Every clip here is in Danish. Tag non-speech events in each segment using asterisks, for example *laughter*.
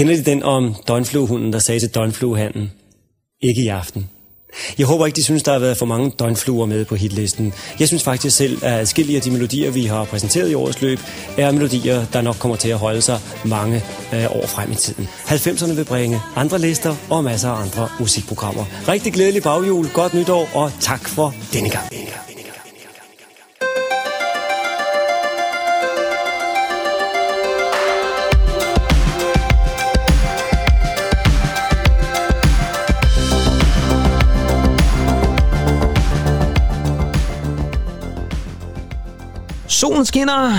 Kender de den om døgnfluehunden, der sagde til døgnfluehanden, ikke i aften? Jeg håber ikke, de synes, der har været for mange døgnfluer med på hitlisten. Jeg synes faktisk selv, at adskillige af de melodier, vi har præsenteret i årets løb, er melodier, der nok kommer til at holde sig mange øh, år frem i tiden. 90'erne vil bringe andre lister og masser af andre musikprogrammer. Rigtig glædelig baghjul, godt nytår og tak for denne gang. Denne gang. Solen skinner.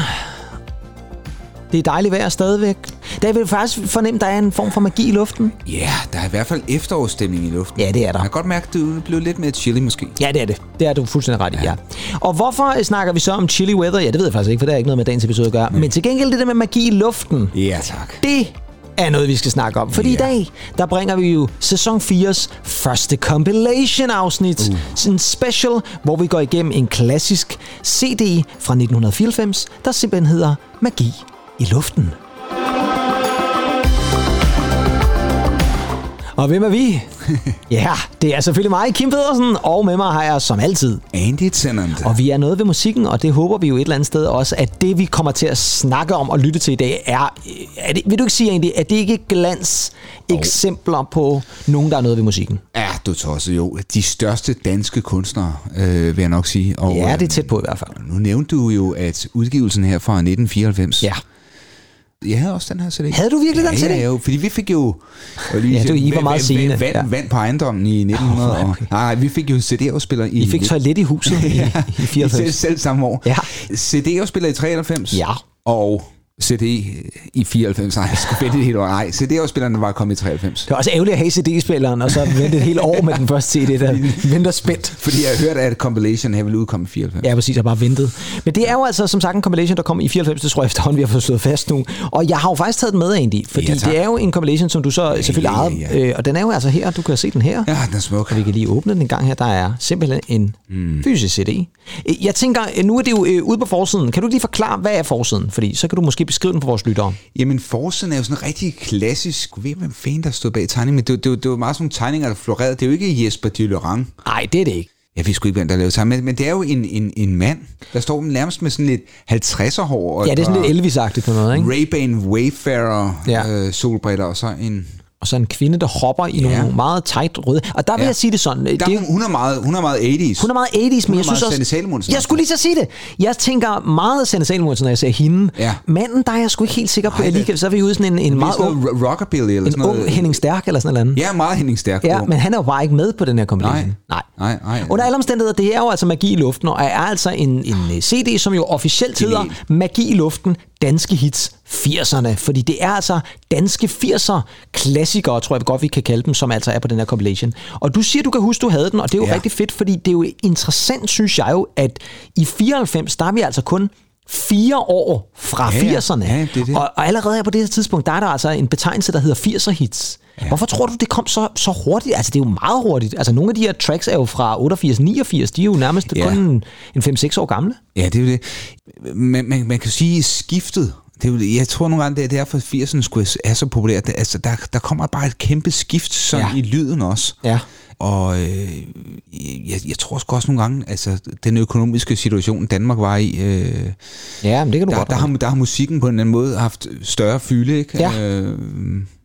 Det er dejligt vejr stadigvæk. Der vil faktisk fornemme, at der er en form for magi i luften. Ja, yeah, der er i hvert fald efterårsstemning i luften. Ja, det er der. Jeg kan godt mærke, at du er blevet lidt mere chilly måske. Ja, det er det. Det er du fuldstændig ret i, ja. ja. Og hvorfor snakker vi så om chilly weather? Ja, det ved jeg faktisk ikke, for det har ikke noget med dagens episode at gøre. Mm. Men til gengæld det der med magi i luften. Ja, tak. Det er noget, vi skal snakke om. Fordi yeah. i dag, der bringer vi jo sæson 4's første compilation-afsnit. Uh. En special, hvor vi går igennem en klassisk CD fra 1994, der simpelthen hedder Magi i luften. Og hvem er vi? *laughs* ja, det er selvfølgelig mig, Kim Pedersen, og med mig har jeg som altid Andy Tennant. Og vi er noget ved musikken, og det håber vi jo et eller andet sted også, at det vi kommer til at snakke om og lytte til i dag er, er det, vil du ikke sige egentlig, at det ikke glans eksempler oh. på nogen, der er noget ved musikken? Ja, du tosset jo. De største danske kunstnere, øh, vil jeg nok sige. Og, ja, det er tæt på i hvert fald. Nu nævnte du jo, at udgivelsen her fra 1994 ja jeg havde også den her CD. Havde du virkelig ja, den CD? Ja, jo, fordi vi fik jo... Lige, ja, du, I var meget sene. Vand, ja. vand på ejendommen i 1900. Oh, okay. nej, vi fik jo CD-afspiller i... I fik toilet i huset *laughs* i, i 94. Selv, selv samme år. Ja. CD-afspiller i 93. Ja. Og CD i 94. Nej, jeg skulle vente et helt år. Nej, CD-afspilleren var kommet i 93. Det var også ærgerligt at have CD-spilleren, og så vente et helt år med den første CD, der venter spændt. Fordi jeg har hørt, at compilation her ville udkomme i 94. Ja, præcis, jeg bare ventet. Men det er jo altså som sagt en compilation, der kom i 94, det tror jeg efterhånden, vi har fået slået fast nu. Og jeg har jo faktisk taget den med, Andy, fordi ja, det er jo en compilation, som du så selvfølgelig ja, ja, ja. Øh, og den er jo altså her, du kan se den her. Ja, den er smuk. Og vi kan lige åbne den en gang her. Der er simpelthen en mm. fysisk CD. Jeg tænker, nu er det jo øh, ude på forsiden. Kan du lige forklare, hvad er forsiden? Fordi så kan du måske beskrive den for vores lyttere. Jamen, forsiden er jo sådan en rigtig klassisk... Jeg ved hvem fanden der stod bag tegningen, men det, det, det var meget sådan nogle tegninger, der florerede. Det er jo ikke Jesper Dyllerang. Nej, det er det ikke. Jeg ved sgu ikke, hvem der lavede sammen, men, men det er jo en, en, en mand, der står nærmest med sådan lidt 50'er hår. Ja, det er sådan lidt Elvis-agtigt på noget, ikke? Ray-Ban Wayfarer ja. øh, solbriller, og så en og så en kvinde, der hopper i ja. nogle meget tight røde. Og der vil ja. jeg sige det sådan. Der, det, hun, er meget, hun er meget 80's. Hun er meget 80's, men jeg synes også... Jeg skulle lige så sige det. Jeg tænker meget Sanne Salomonsen, når jeg ser hende. Ja. Manden, der er jeg sgu ikke helt sikker på. Ej, det, så er vi ude sådan en, en meget ung... Rockabilly eller en sådan noget. ung Henning Stærk eller sådan noget. Ja, meget Henning Stærk. Ja, men han er jo bare ikke med på den her kombination. Nej. Nej. nej, nej. Under alle omstændigheder, det er jo altså magi i luften, og er altså en, en CD, som jo officielt hedder Magi i luften, danske hits 80'erne, fordi det er altså danske 80'er klassikere, tror jeg godt vi kan kalde dem, som altså er på den her compilation. Og du siger, du kan huske, du havde den, og det er jo ja. rigtig fedt, fordi det er jo interessant, synes jeg jo, at i 94, der er vi altså kun fire år fra ja, 80'erne. Ja, det det. Og, og allerede her på det her tidspunkt, der er der altså en betegnelse, der hedder 80'er hits. Ja. Hvorfor tror du, det kom så, så hurtigt? Altså, det er jo meget hurtigt. Altså, nogle af de her tracks er jo fra 88, 89. De er jo nærmest ja. kun en, en 5-6 år gamle. Ja, det er jo det. Man, man, man kan sige, skiftet det er, jeg tror nogle gange, det er derfor, at 80'erne skulle er så populært. Altså, der, der kommer bare et kæmpe skift sådan ja. i lyden også. Ja. Og øh, jeg, jeg tror også nogle gange, altså den økonomiske situation, Danmark var i, øh, ja, men det kan du der, godt der, har, der har musikken på en eller anden måde haft større fylde. Ikke? Ja. Øh,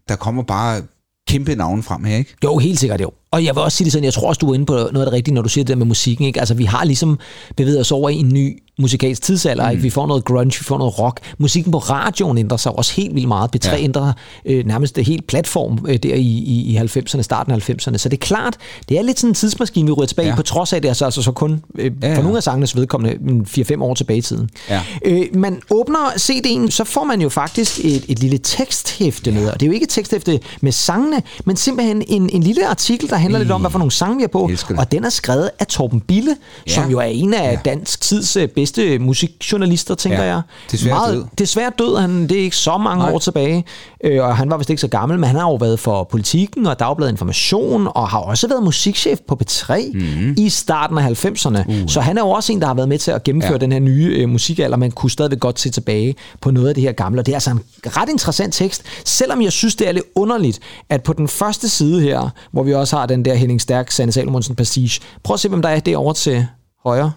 der kommer bare kæmpe navn frem her, ikke? Jo, helt sikkert jo. Og jeg vil også sige det sådan, jeg tror også, du er inde på noget af det rigtige, når du siger det der med musikken. Ikke? Altså, vi har ligesom bevæget os over i en ny musikalsk tidsalder. Mm. Ikke? Vi får noget grunge, vi får noget rock. Musikken på radioen ændrer sig også helt vildt meget. P3 ja. ændrer øh, nærmest det helt platform øh, der i, i, i 90'erne, starten af 90'erne. Så det er klart, det er lidt sådan en tidsmaskine, vi ryger tilbage ja. på trods af, det er så, altså så kun øh, ja, ja. for nogle af sangenes vedkommende 4-5 år tilbage i tiden. Ja. Øh, man åbner CD'en, så får man jo faktisk et, et lille teksthæfte ja. med. Og det er jo ikke et teksthæfte med sangene, men simpelthen en, en lille artikel, der handler lidt om, hvad for nogle sange vi er på. Og den er skrevet af Torben Bille, Ja. som jo er en af Ja. dansk tids øh, bedste musikjournalister, tænker Ja. jeg. Desværre død. Desværre død. Han, det er ikke så mange Nej. år tilbage. Øh, og han var vist ikke så gammel, men han har jo været for Politiken og Dagbladet Information, og har også været musikchef på P3 Mhm. mm-hmm. i starten af 90'erne. Uh. Så han er jo også en, der har været med til at gennemføre. Ja. den her nye øh, musikalder. Man kunne stadigvæk godt se tilbage på noget af det her gamle. Og det er altså en ret interessant tekst, selvom jeg synes, det er lidt underligt, at på den første side her, hvor vi også har den der Henning Stærk, Sanne Salomonsen pastiche. Prøv at se, hvem der er derovre til højre.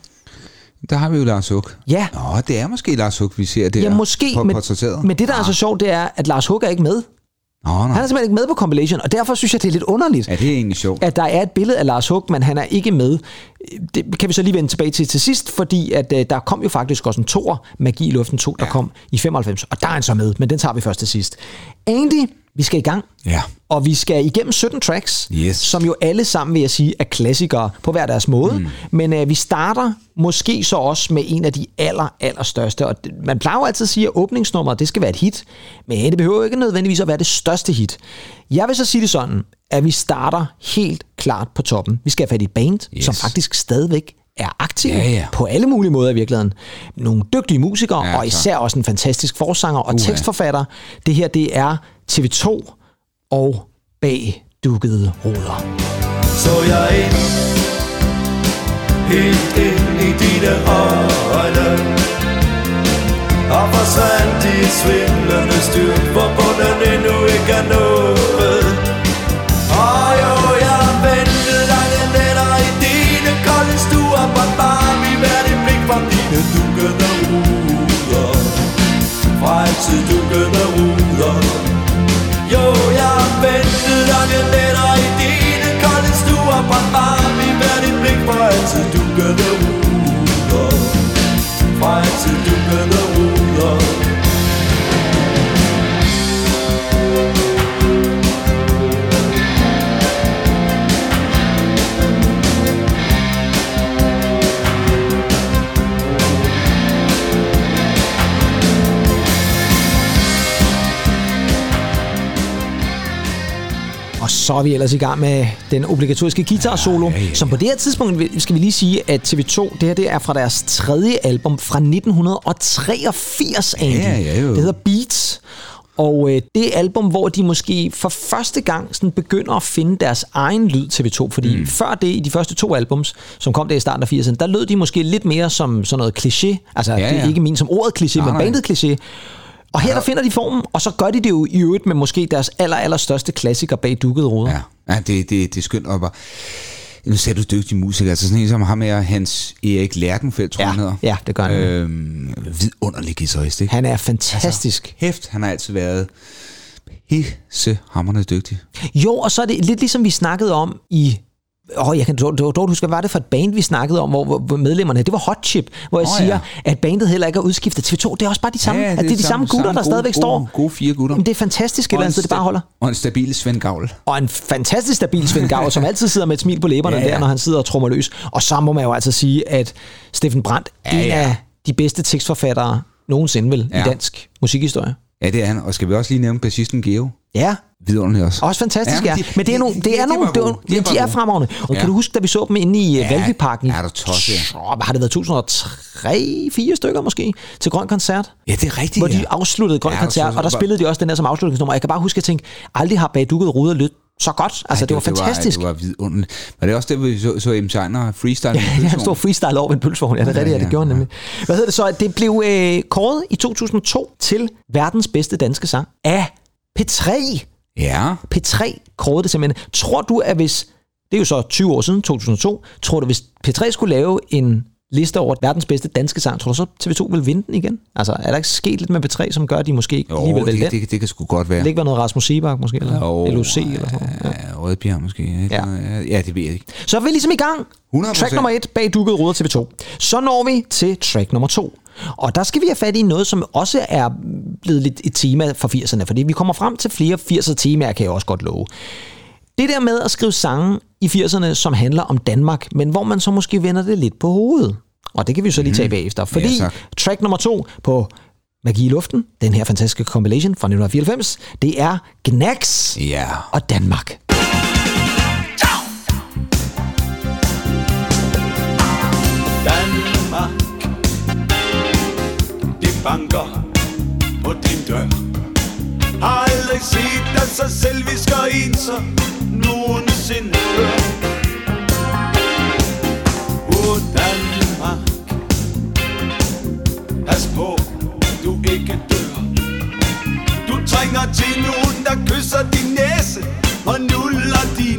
Der har vi jo Lars Huck. Ja. Nå, det er måske Lars Huck, vi ser der. Ja, måske, på men, men det, der er så sjovt, det er, at Lars Hug er ikke med. Nå, nå. Han er simpelthen ikke med på compilation, og derfor synes jeg, det er lidt underligt, Ja, det er egentlig sjovt. at der er et billede af Lars Hug, men han er ikke med. Det kan vi så lige vende tilbage til til sidst, fordi at, øh, der kom jo faktisk også en tor, Magi i luften 2, der Ja. kom i 95, og der er han så med, men den tager vi først til sidst. Andy, vi skal i gang. Ja. Og vi skal igennem 17 tracks, Yes. som jo alle sammen, vil jeg sige, er klassikere på hver deres måde. Mm. Men øh, vi starter måske så også med en af de aller, aller største. Og det- man plejer jo altid at sige, at åbningsnummeret, det skal være et hit. Men det behøver jo ikke nødvendigvis at være det største hit. Jeg vil så sige det sådan, at vi starter helt klart på toppen. Vi skal have fat i et band, yes. Yes. som faktisk stadigvæk er aktive Ja, ja. på alle mulige måder i virkeligheden. Nogle dygtige musikere, Ja, og især også en fantastisk forsanger og Uha. tekstforfatter. Det her, det er TV2 og bag dukkede ruder. så jeg ind Helt ind i dine øjne Og forsvandt i et svindlende styrt Hvor bunden endnu ikke er nået Fra altid dukkede Er vi ellers i gang med den obligatoriske guitar solo, ja, ja, ja. som på det her tidspunkt skal vi lige sige, at TV2, det her det er fra deres tredje album fra 1983, Andy. Ja, ja, jo. Det hedder Beats. Og øh, det album, hvor de måske for første gang sådan begynder at finde deres egen lyd TV2. Fordi mm. før det, i de første to albums, som kom der i starten af 80'erne, der lød de måske lidt mere som sådan noget kliché. Altså, ja, Ja, det er ikke min som ordet kliché, men bandet kliché. Og her der finder de formen, og så gør de det jo i øvrigt med måske deres aller, aller største klassiker bag dukkede ruder. Ja, ja det, det, det er skønt. Og bare, nu sagde du dygtig musiker, altså sådan en som ham her, Hans Erik Lærkenfeldt, tror jeg, han hedder. ja, det gør han. Øhm, vidunderlig guitarist, ikke? Han er fantastisk. Hæft, han har altid været pissehammerende dygtig. Jo, og så er det lidt ligesom vi snakkede om i... Åh, oh, jeg kan dog huske, hvad var det for et band, vi snakkede om, hvor, hvor, medlemmerne... Det var Hot Chip, hvor jeg oh, siger, ja. at bandet heller ikke er udskiftet. TV2, det er også bare de samme, ja, det, er de samme, gutter, der gode, stadigvæk gode, står. Gode fire gutter. Jamen, det er fantastisk et eller andet det bare holder. Og en stabil Svend Gavl. Og en fantastisk stabil Svend Gauer, som altid sidder med et smil på læberne ja, Ja, der, når han sidder og trummer løs. Og så må man jo altså sige, at Steffen Brandt, ja, Ja, af de bedste tekstforfattere nogensinde vel ja. i dansk musikhistorie. Ja, det er han. Og skal vi også lige nævne bassisten Geo? Ja, Vidunderlig også. Også fantastisk, ja. Men, men de- men det er de- nogle, de- det er de nogle, det er, gode. De de, de er fremragende. Og Ja. kan du huske, da vi så dem inde i ja, Ja, Valbyparken? er du tosset? Har det været 2003, fire stykker måske, til Grøn Koncert? Ja, det er rigtigt, Hvor de afsluttede Grøn Ja, Koncert, og der spillede de også den der som afslutningsnummer. Jeg kan bare huske, at jeg tænkte, aldrig har bag dukket ruder lyttet så godt. Altså, Ej, det, var fantastisk. Det var, det var vidunderligt. Var det også det, vi så, så M. Shiner freestyle? med Ja, han *laughs* pølsevogn? stod freestyle over en pølsevogn. Ja, det er rigtigt, ja, det ja, gjorde han nemlig. Hvad hedder det så? Det blev øh, kåret i 2002 til verdens bedste danske sang af P3. Ja. P3 kårede det simpelthen. Tror du, at hvis, det er jo så 20 år siden, 2002, tror du, hvis P3 skulle lave en liste over verdens bedste danske sang, tror du så, TV2 vil vinde den igen? Altså, er der ikke sket lidt med P3, som gør, at de måske ikke Jo, lige vil det, det, det, det, kan sgu godt være. Det ikke være noget Rasmus Sebak måske, eller Jo, LOC eller sådan noget? Ja. Rødbjerg måske. Ikke? Ja. Ja. det ved jeg ikke. Så er vi ligesom i gang. 100%. Track nummer et bag dukket ruder TV2. Så når vi til track nummer to. Og der skal vi have fat i noget, som også er blevet lidt et tema for 80'erne, fordi vi kommer frem til flere 80'er temaer, kan jeg også godt love. Det der med at skrive sange i 80'erne, som handler om Danmark, men hvor man så måske vender det lidt på hovedet. Og det kan vi jo så lige tage bagefter, fordi tak. track nummer to på Magi i luften, den her fantastiske compilation fra 1994, det er Gnags Ja. og Danmark. banker på din dør. Har aldrig set dig så selvisk og ensom nogensinde Åh Danmark. Pas på, du ikke dør. Du trænger til nogen, der kysser din næse og nuller din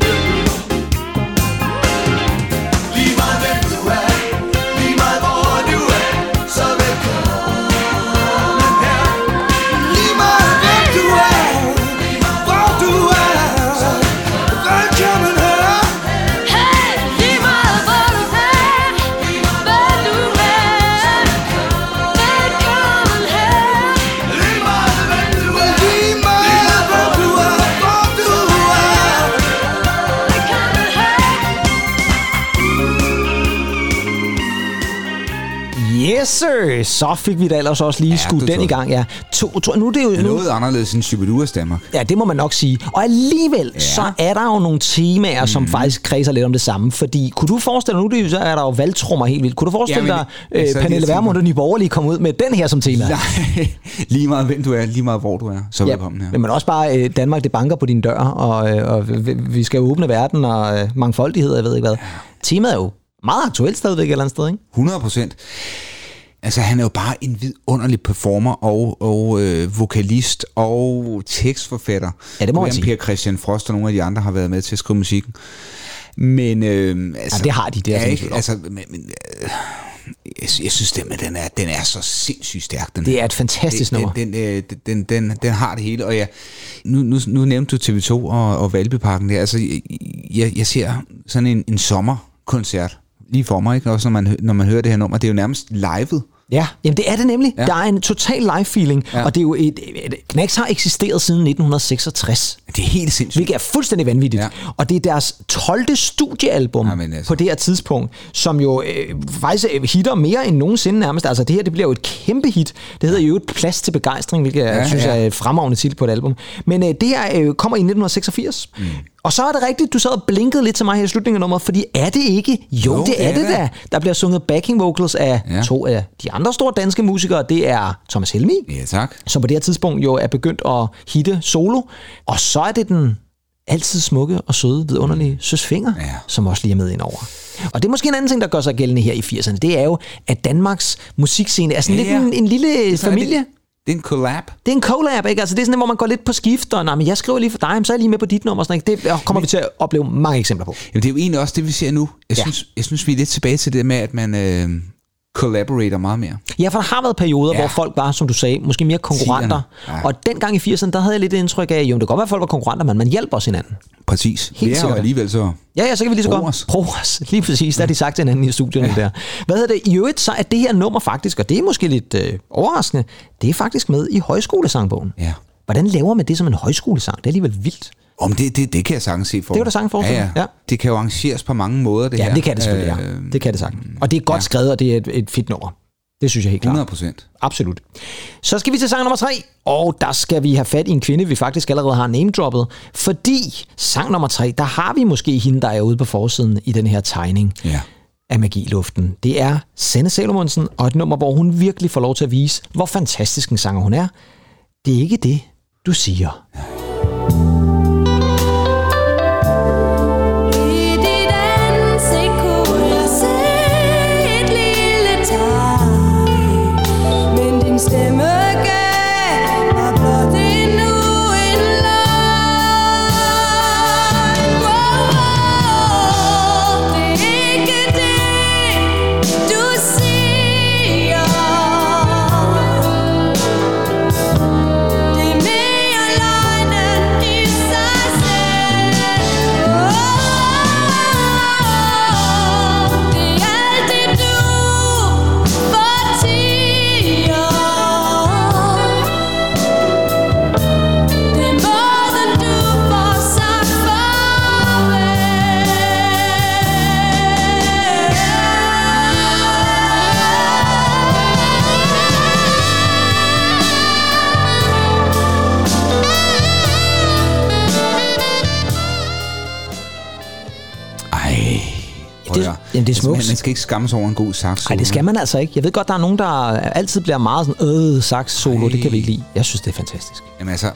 Yes, sir. Så fik vi da ellers også lige Ja, skudt den i gang. Ja. To, to, nu er det jo nu, noget anderledes end Superduas Danmark. Ja, det må man nok sige. Og alligevel, ja. så er der jo nogle temaer, som Mhm. faktisk kredser lidt om det samme. Fordi, kunne du forestille dig, nu det jo- så er der jo valgtrummer helt vildt. Kunne du forestille Jamen, dig, jeg øh, Pernille Vermund og Nye Borgerlige kom ud med den her som tema? Nej, *laughs* lige meget hvem du er, lige meget hvor du er, så Ja, velkommen her. men også bare øh, Danmark, det banker på din dør, og, øh, og vi- skal åbne verden og øh, mangfoldighed, jeg ved ikke hvad. Temaet er jo meget aktuelt stadigvæk et eller andet sted, ikke? 100 procent. Altså, han er jo bare en vidunderlig performer og, og øh, vokalist og tekstforfatter. Ja, det må Hvem sige. Per Christian Frost og nogle af de andre har været med til at skrive musikken. Men øh, altså, Ja, det har de, det er ja, ikke? altså, men, men, øh, jeg, jeg synes, den, den, er, den er så sindssygt stærk. Den Det er et fantastisk den, nummer. Den, den, øh, den, den, den har det hele, og jeg, nu, nu, nu nævnte du TV2 og, og Valbyparken der. Altså, jeg, jeg, jeg ser sådan en, en sommerkoncert lige for mig, ikke? Også når man, når man hører det her nummer. Det er jo nærmest livet. Ja, jamen det er det nemlig. Ja. Der er en total live-feeling, ja. Og det er jo et, et, Knacks har eksisteret siden 1966. Det er helt sindssygt. Hvilket er fuldstændig vanvittigt. Ja. Og det er deres 12. studiealbum Jamen, altså. på det her tidspunkt, som jo øh, faktisk øh, hitter mere end nogensinde nærmest. Altså det her, det bliver jo et kæmpe hit. Det hedder jo et plads til begejstring, hvilket jeg Ja, synes ja. er et fremragende titel på et album. Men øh, det her øh, kommer i 1986. Mm. Og så er det rigtigt, du sad og blinkede lidt til mig her i slutningen af nummeret, fordi er det ikke? Jo, jo det er det da. Der bliver sunget backing vocals af ja. To af de andre store danske musikere. Det er Thomas Helmi, Ja, tak. som på det her tidspunkt jo er begyndt at hitte solo. Og så er det den altid smukke og søde, vidunderlige Søs Finger, Ja. som også lige er med ind over. Og det er måske en anden ting, der gør sig gældende her i 80'erne. Det er jo, at Danmarks musikscene er sådan Ja, lidt ja. en, en lille Så familie. Det, det er en collab. Det er en collab, ikke? Altså, det er sådan, hvor man går lidt på skift, og nej, men jeg skriver lige for dig, men så er jeg lige med på dit nummer. og Sådan, ikke? Det kommer vi til at opleve mange eksempler på. Jamen, det er jo egentlig også det, vi ser nu. Jeg, Ja. ja. synes, jeg synes, vi er lidt tilbage til det med, at man øh, collaborater meget mere. Ja, for der har været perioder, ja. Hvor folk var, som du sagde, måske mere konkurrenter. Ja. Og dengang i 80'erne, der havde jeg lidt indtryk af, jo, det kan godt være, at folk var konkurrenter, men man hjælper også hinanden. Præcis. Helt sikkert. alligevel så... Ja, ja, så kan vi lige så godt bruge os. *laughs* Lige præcis, der har de sagt til hinanden i studierne ja. der. Hvad hedder det? I øvrigt, så er det her nummer faktisk, og det er måske lidt øh, overraskende, det er faktisk med i højskolesangbogen. Ja. Hvordan laver man det som en højskolesang? Det er alligevel vildt. Om det, det, det kan jeg sagtens se for Det kan du sagtens forestille ja, ja. ja. Det kan jo arrangeres på mange måder, det Ja, her. det kan det selvfølgelig, ja. Øh, Det kan det sagtens. Og det er godt ja. skrevet, og det er et, et fedt nummer. Det synes jeg helt klart. 100 procent. Absolut. Så skal vi til sang nummer tre, og der skal vi have fat i en kvinde, vi faktisk allerede har name-droppet. Fordi sang nummer tre, der har vi måske hende, der er ude på forsiden i den her tegning Ja. af magiluften. Det er Senne Salomonsen, og et nummer, hvor hun virkelig får lov til at vise, hvor fantastisk en sanger hun er. Det er ikke det, du siger. I det- det er Altså, smukt. Man, man skal ikke skamme sig over en god sax. Nej, det skal man altså ikke. Jeg ved godt, der er nogen, der altid bliver meget sådan, øh, sax solo, det kan vi ikke lide. Jeg synes, det er fantastisk. Jamen altså,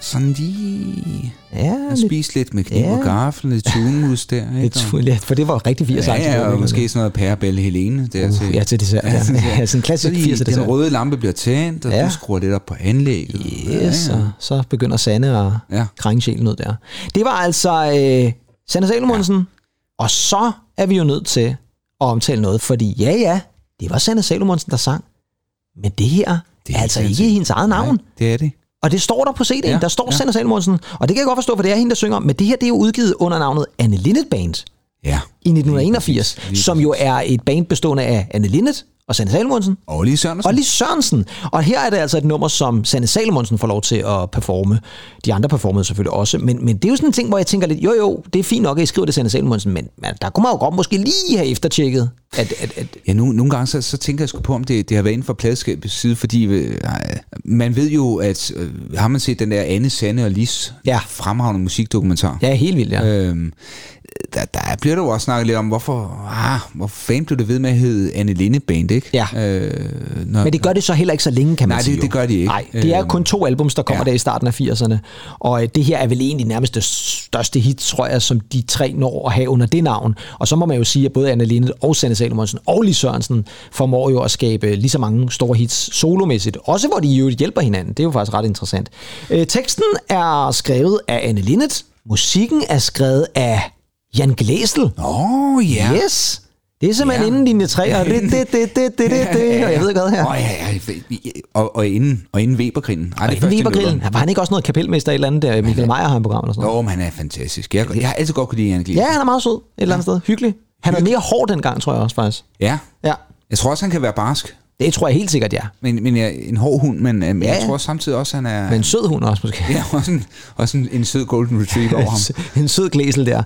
sådan lige... Ja, lidt, spise lidt med kniv Ja. og gaffel, lidt tunemus der. *laughs* Ikke? lidt, Og- ja, for det var rigtig 80'er. Ja, ja, og måske sådan noget pærebælle Helene der til. Uh, ja, til dessert. Ja, ja, *laughs* sådan en klassisk Så lige 80'er Den røde lampe bliver tændt, og Ja. du skruer lidt op på anlægget. Yes, og så begynder Sanne at Ja. ja. krænge sjælen ud der. Det var altså øh, Sanne Salomonsen, ja. Og så er vi jo nødt til at omtale noget, fordi ja, ja, det var Sanne Salomonsen, der sang, men det her Det er er altså ikke Sanne- hendes eget navn. Nej, det er det. Og det står der på CD'en, Ja, der står ja. Sanne Salomonsen, og det kan jeg godt forstå, for det er hende, der synger, men det her det er jo udgivet under navnet Anne Linnet Band Ja. i 1981, præcis, lige som jo er et band bestående af Anne Linnet og Sanne Salomonsen Og lige Sørensen. og Lis Sørensen. Og her er det altså et nummer, som Sanne Salomonsen får lov til at performe. De andre performede selvfølgelig også. Men, men det er jo sådan en ting, hvor jeg tænker lidt, jo jo, det er fint nok, at I skriver det Sanne Salomonsen, men, men der kunne man jo godt måske lige have eftertjekket, at, at, at Ja, nu, nogle gange så, så tænker jeg sgu på, om det, det har været inden for pladskabets side, fordi øh, man ved jo, at øh, har man set den der Anne, Sanne og Lis Ja. fremragende musikdokumentar, ja, helt vildt, ja. Øhm, der, der bliver der jo også snakket lidt om, hvorfor, ah, hvor fanden blev det ved med at hedde Anne Linde Band, ikke? Ja. Øh, når, Men det gør det så heller ikke så længe, kan man Nej, det- sige. jo. det gør de ikke. Nej, det er Øhm, kun to albums, der kommer ja. der i starten af 80'erne. Og øh, det her er vel egentlig nærmest det største hit, tror jeg, som de tre når at have under det navn. Og så må man jo sige, at både Anne Lindet og Sanne Salomonsen og Lis Sørensen formår jo at skabe lige så mange store hits solomæssigt. Også hvor de jo hjælper hinanden. Det er jo faktisk ret interessant. Øh, teksten er skrevet af Anne Lindet. Musikken er skrevet af Jan Glæsel. Åh, oh, ja. Yes! Det er simpelthen Ja. ja. inden linje 3, og det, det, det, det, det, det, det, og jeg ved ikke hvad her. Åh, ja, ja, og, og inden, og inden Webergrillen. Ej, Og inden Webergrillen, var han ikke også noget kapelmester i et eller andet, der Michael Meyer har en program eller sådan noget? Jo, men han er fantastisk. Jeg, jeg har altid godt kunne lide Jan. Ja, han er meget sød et eller andet sted. Hyggelig. Han er mere hård dengang, tror jeg også faktisk. ja. Ja, Jeg tror også, han kan være barsk. Det tror jeg helt sikkert, ja. Men, men jeg, en hård hund, men, men Ja, jeg ja. tror samtidig også, han er... Men en sød hund også måske. Ja, også en, også en, en sød golden retriever over *laughs* ham. en sød glæsel der.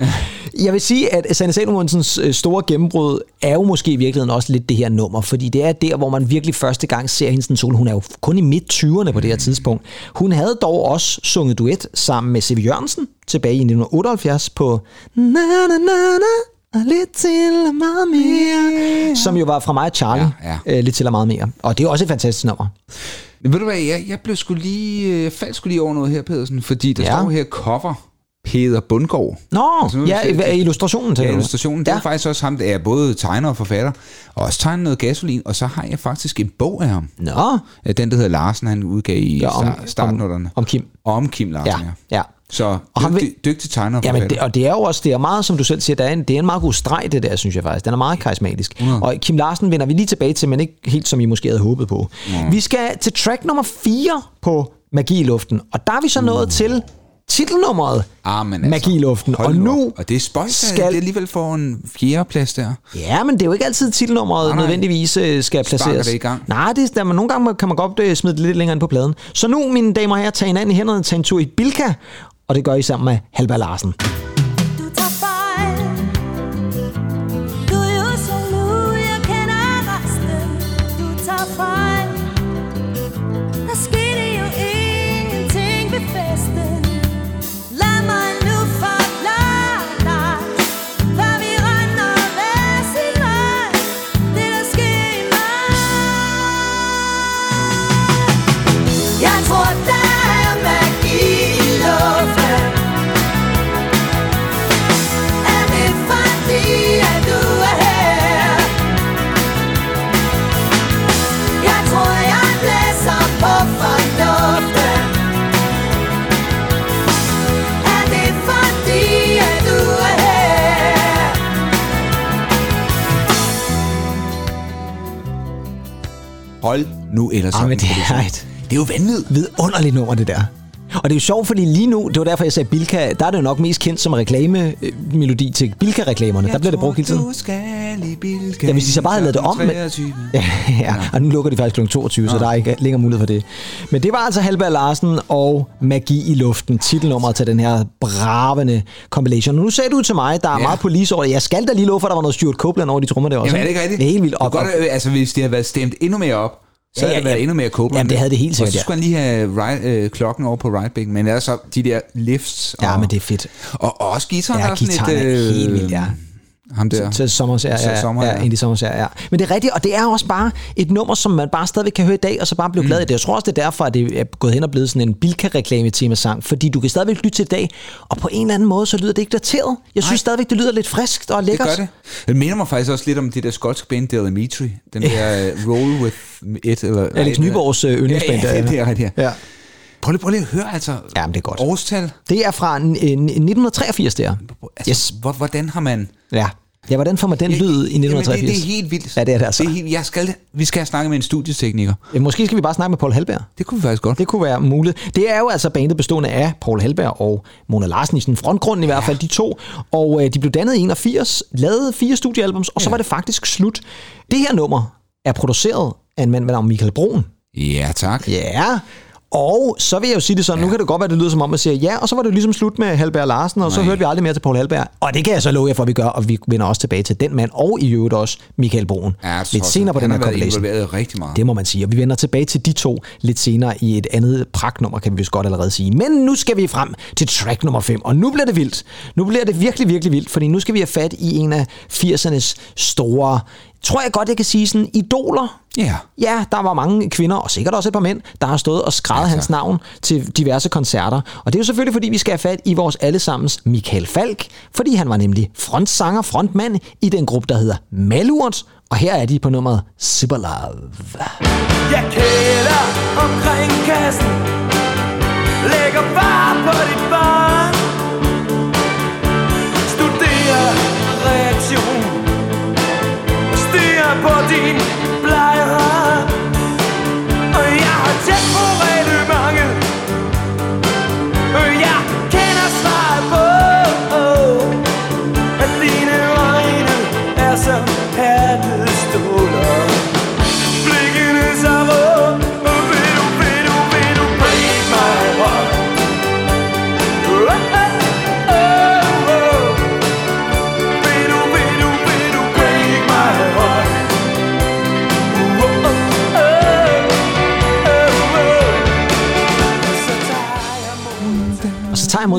Jeg vil sige, at Sanne Salomonsens øh, store gennembrud er jo måske i virkeligheden også lidt det her nummer, fordi det er der, hvor man virkelig første gang ser hende sådan solo. Hun er jo kun i midt-20'erne på det her tidspunkt. Hun havde dog også sunget duet sammen med C.V. Jørgensen tilbage i 1978 på Na na na na og lidt til og meget mere, som jo var fra mig og Charlie, Ja, ja, Øh, lidt til og meget mere. Og det er også et fantastisk nummer. Men ved du hvad, jeg, jeg blev sgu lige, øh, faldt sgu lige over noget her, Pedersen, fordi der Ja. står her cover Peder Bundgaard. Nå, Altså, ja, i illustrationen til Ja, illustrationen, det er Ja. faktisk også ham, der er både tegner og forfatter, og også tegner noget gasolin, og så har jeg faktisk en bog af ham. Nå, Den, der hedder Larsen, han udgav i ja, om, startnutterne. om, om Kim. Om Kim Larsen, Ja, ja. Ja. Så Og dygtig, dygtig tegner og Ja, forfatter. men det, og det er jo også det er meget, som du selv siger, der er en, det er en meget god streg, det der, synes jeg faktisk. Den er meget karismatisk. Mm. Og Kim Larsen vender vi lige tilbage til, men ikke helt som I måske havde håbet på. Mm. Vi skal til track nummer 4 på Magi i luften, og der er vi så nået Mm. til titelnummeret Ah, men altså, Magi i luften. hold Og nu op. Og det er spøjt, skal... det alligevel får en fjerde plads der. Ja, men det er jo ikke altid titelnummeret Nej, nej. nødvendigvis øh, skal Sparker placeres. det i gang. Nej, det er, men nogle gange kan man godt øh, smide det lidt længere ind på pladen. Så nu, mine damer og herrer, tag hinanden i hænderne, tag en tur i Bilka, og det gør I sammen med Halber Larsen. Hold nu ellers Ah, men en det er et Det er jo vanvid. vidunderligt nummer, det der. Og det er jo sjovt, fordi lige nu, det var derfor, jeg sagde Bilka, der er det jo nok mest kendt som reklamemelodi til Bilka-reklamerne. Der bliver det brugt hele tiden. Du skal i Bilka Ja, hvis de så bare havde lavet det om, men- 23. *laughs* Ja, ja, og nu lukker de faktisk kl. 22, så der er ikke længere mulighed for det. Men det var altså Halberg Larsen og Magi i luften, titelnummeret til den her bravende compilation. Nu sagde du til mig, der er Ja. ja. meget police over det. Jeg skal da lige love for, at der var noget Stuart Copeland over de trommer der også. Jamen er det ikke rigtigt? Det er helt vildt. Og Og, godt, altså, hvis det havde været stemt endnu mere op, så Ja, havde ja, det været ja. endnu mere Copeland. Jamen, det havde det helt Og sikkert, så ja. skulle han lige have right, øh, klokken over på right big, men altså de der lifts. Og, ja, men det er fedt. Og, og også guitaren Ja, der er sådan guitaren et... er helt vildt, ja. Ham der. Til, til sommer, ja, ja, sommer, ja, ja. ja. Indie Sommer, ja, ja. Men det er rigtigt, og det er også bare et nummer, som man bare stadigvæk kan høre i dag, og så bare blive mm. glad i det. Jeg tror også, det er derfor, at det er gået hen og blevet sådan en Bilka-reklame-temasang, fordi du kan stadigvæk lytte til i dag, og på en eller anden måde, så lyder det ikke dateret. Jeg synes stadigvæk, det lyder lidt friskt og Det lækkert. gør det. Det minder mig faktisk også lidt om det der skotske band, Dimitri. Den der uh, Roll With It. Eller, Alex Nyborgs øh, yndlingsband. Ja, ja, det er rigtigt. Ja. Ja. Prøv lige, prøv lige at høre, altså. Jamen, det er godt. Årstal. Det er fra en- en- 1983, der. Altså, Yes. hvor- Hvordan har man... Ja. Ja, hvordan får man den lyd i Jamen, 1983? det, det er helt vildt. Ja, det er det altså. Det er helt, jeg skal, vi skal snakke med en studietekniker. Ja, Måske skal vi bare snakke med Paul Halberg. Det kunne vi faktisk godt. Det kunne være muligt. Det er jo altså bandet bestående af Paul Halberg og Mona Larsen i sådan frontgrunden i hvert fald, de to. Og øh, de blev dannet i 81, lavede fire studiealbums, og så var det faktisk slut. Det her nummer er produceret af en mand ved navn Michael Broen. Ja, tak. Ja, og så vil jeg jo sige det sådan, ja. nu kan det godt være, det lyder som om, at siger ja, og så var det ligesom slut med Halberg Larsen, og så Nej. hørte vi aldrig mere til Paul Halberg. Og det kan jeg så love jer for, at vi gør, og vi vender også tilbage til den mand, og i øvrigt også Michael Broen. Ja, lidt senere på den her involveret rigtig meget. Det må man sige, og vi vender tilbage til de to lidt senere i et andet pragtnummer, kan vi vist godt allerede sige. Men nu skal vi frem til track nummer 5, og nu bliver det vildt. Nu bliver det virkelig, virkelig vildt, fordi nu skal vi have fat i en af 80'ernes store, tror jeg godt, jeg kan sige sådan, idoler. Ja. Ja, der var mange kvinder, og sikkert også et par mænd, der har stået og skrevet tak. hans navn til diverse koncerter. Og det er jo selvfølgelig, fordi vi skal have fat i vores allesammens Michael Falk, fordi han var nemlig frontsanger, frontmand i den gruppe, der hedder Malurt. Og her er de på nummeret Super Love. Jeg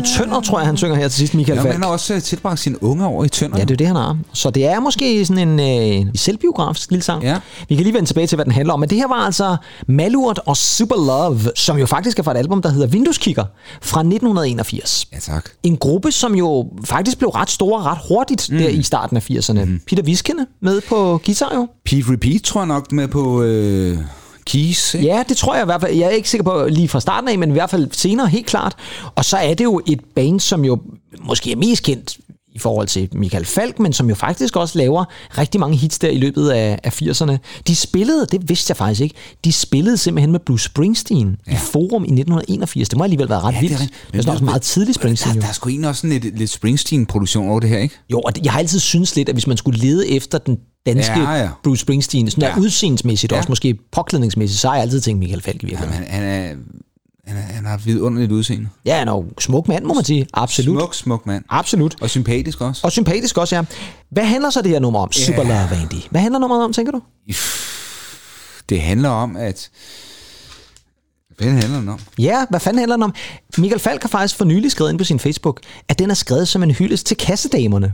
mod Tønder, tror jeg, han synger her til sidst, Michael Ja, Falk. han har også øh, tilbragt sine unge år i Tønder. Ja, det er det, han har. Så det er måske sådan en øh, selvbiografisk lille sang. Ja. Vi kan lige vende tilbage til, hvad den handler om. Men det her var altså Malurt og Super Love, som jo faktisk er fra et album, der hedder Vindueskigger fra 1981. Ja, tak. En gruppe, som jo faktisk blev ret store ret hurtigt mm. der i starten af 80'erne. Mm. Peter Viskende med på guitar jo. Pete Repeat tror jeg nok med på øh, Keys. Ikke? Ja, det tror jeg i hvert fald. Jeg er ikke sikker på lige fra starten af, men i hvert fald senere helt klart. Og så er det jo et band, som jo måske er mest kendt i forhold til Michael Falk, men som jo faktisk også laver rigtig mange hits der i løbet af, af 80'erne. De spillede, det vidste jeg faktisk ikke, de spillede simpelthen med Bruce Springsteen ja. i Forum i 1981. Det må alligevel være ret Ja, vildt. det er rigtigt. er, det er også meget tidligt Springsteen Der, jo. der er sgu egentlig også sådan lidt, lidt Springsteen-produktion over det her, ikke? Jo, og det- jeg har altid syntes lidt, at hvis man skulle lede efter den danske Ja, ja. Bruce Springsteen, sådan der Ja. udseendsmæssigt, Ja. også måske påklædningsmæssigt, så har jeg altid tænkt Michael Falk i virkeligheden. Jamen, han, han, er, han, er, han har vidunderligt udseende. Ja, han er jo smuk mand, må man sige. Absolut. Smuk, smuk mand. Absolut. Og sympatisk også. Og sympatisk også, ja. Hvad handler så det her nummer om? Super Love, Andy. Hvad handler nummeret om, tænker du? Det handler om, at... Hvad handler den om? Ja, hvad fanden handler den om? Michael Falk har faktisk for nylig skrevet ind på sin Facebook, at den er skrevet som en hyldest til kassedamerne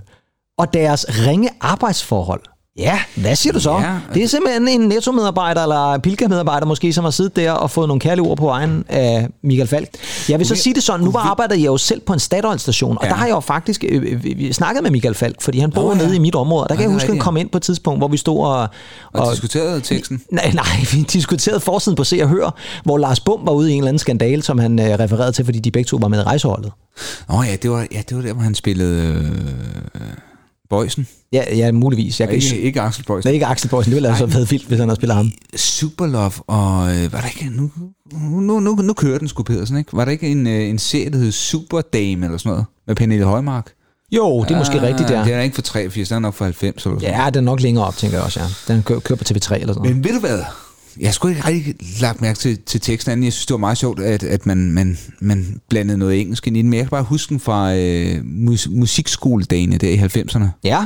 og deres ringe arbejdsforhold. Ja, hvad siger du så? Ja, det er simpelthen en netto-medarbejder eller Pilka-medarbejder måske, som har siddet der og fået nogle kærlige ord på vejen af Michael Falk. Jeg vil så sige det sådan, nu var arbejder jeg jo selv på en Statoil-station, og Ja. der har jeg jo faktisk øh, øh, snakket med Michael Falk, fordi han bor Nå, ja. nede i mit område, og der kan Ja, jeg det er huske, at han kom ind på et tidspunkt, hvor vi stod og... Og, diskuterede teksten? *laughs* Nej, nej, vi diskuterede forsiden på Se og Hør, hvor Lars Bum var ude i en eller anden skandale, som han øh, refererede til, fordi de begge to var med i rejseholdet. Nå ja, det var, ja, det var der, hvor han spillede øh, Bøjsen. Ja, ja muligvis. Jeg kan Ikke, ikke, Axel Bøjsen. er ikke Axel Boysen, det ville altså have været vildt, hvis han havde spillet ham. Superlove og... Øh, var der ikke... Nu, nu, nu, nu kører den sgu Pedersen, ikke? Var der ikke en, øh, en serie, der hed Superdame eller sådan noget? Med Pernille Højmark? Jo, det er måske rigtigt, der. Det er ikke for 83, den er nok for 90 eller sådan Ja, den er nok længere op, tænker jeg også, ja. Den kører, kører på TV3 eller sådan. Men ved du hvad? Jeg skulle ikke rigtig lagt mærke til, til teksten anden. Jeg synes, det var meget sjovt, at, at man, man, man blandede noget engelsk ind i den. Men jeg kan bare huske den fra øh, mus, musikskoledagene der i 90'erne. Ja,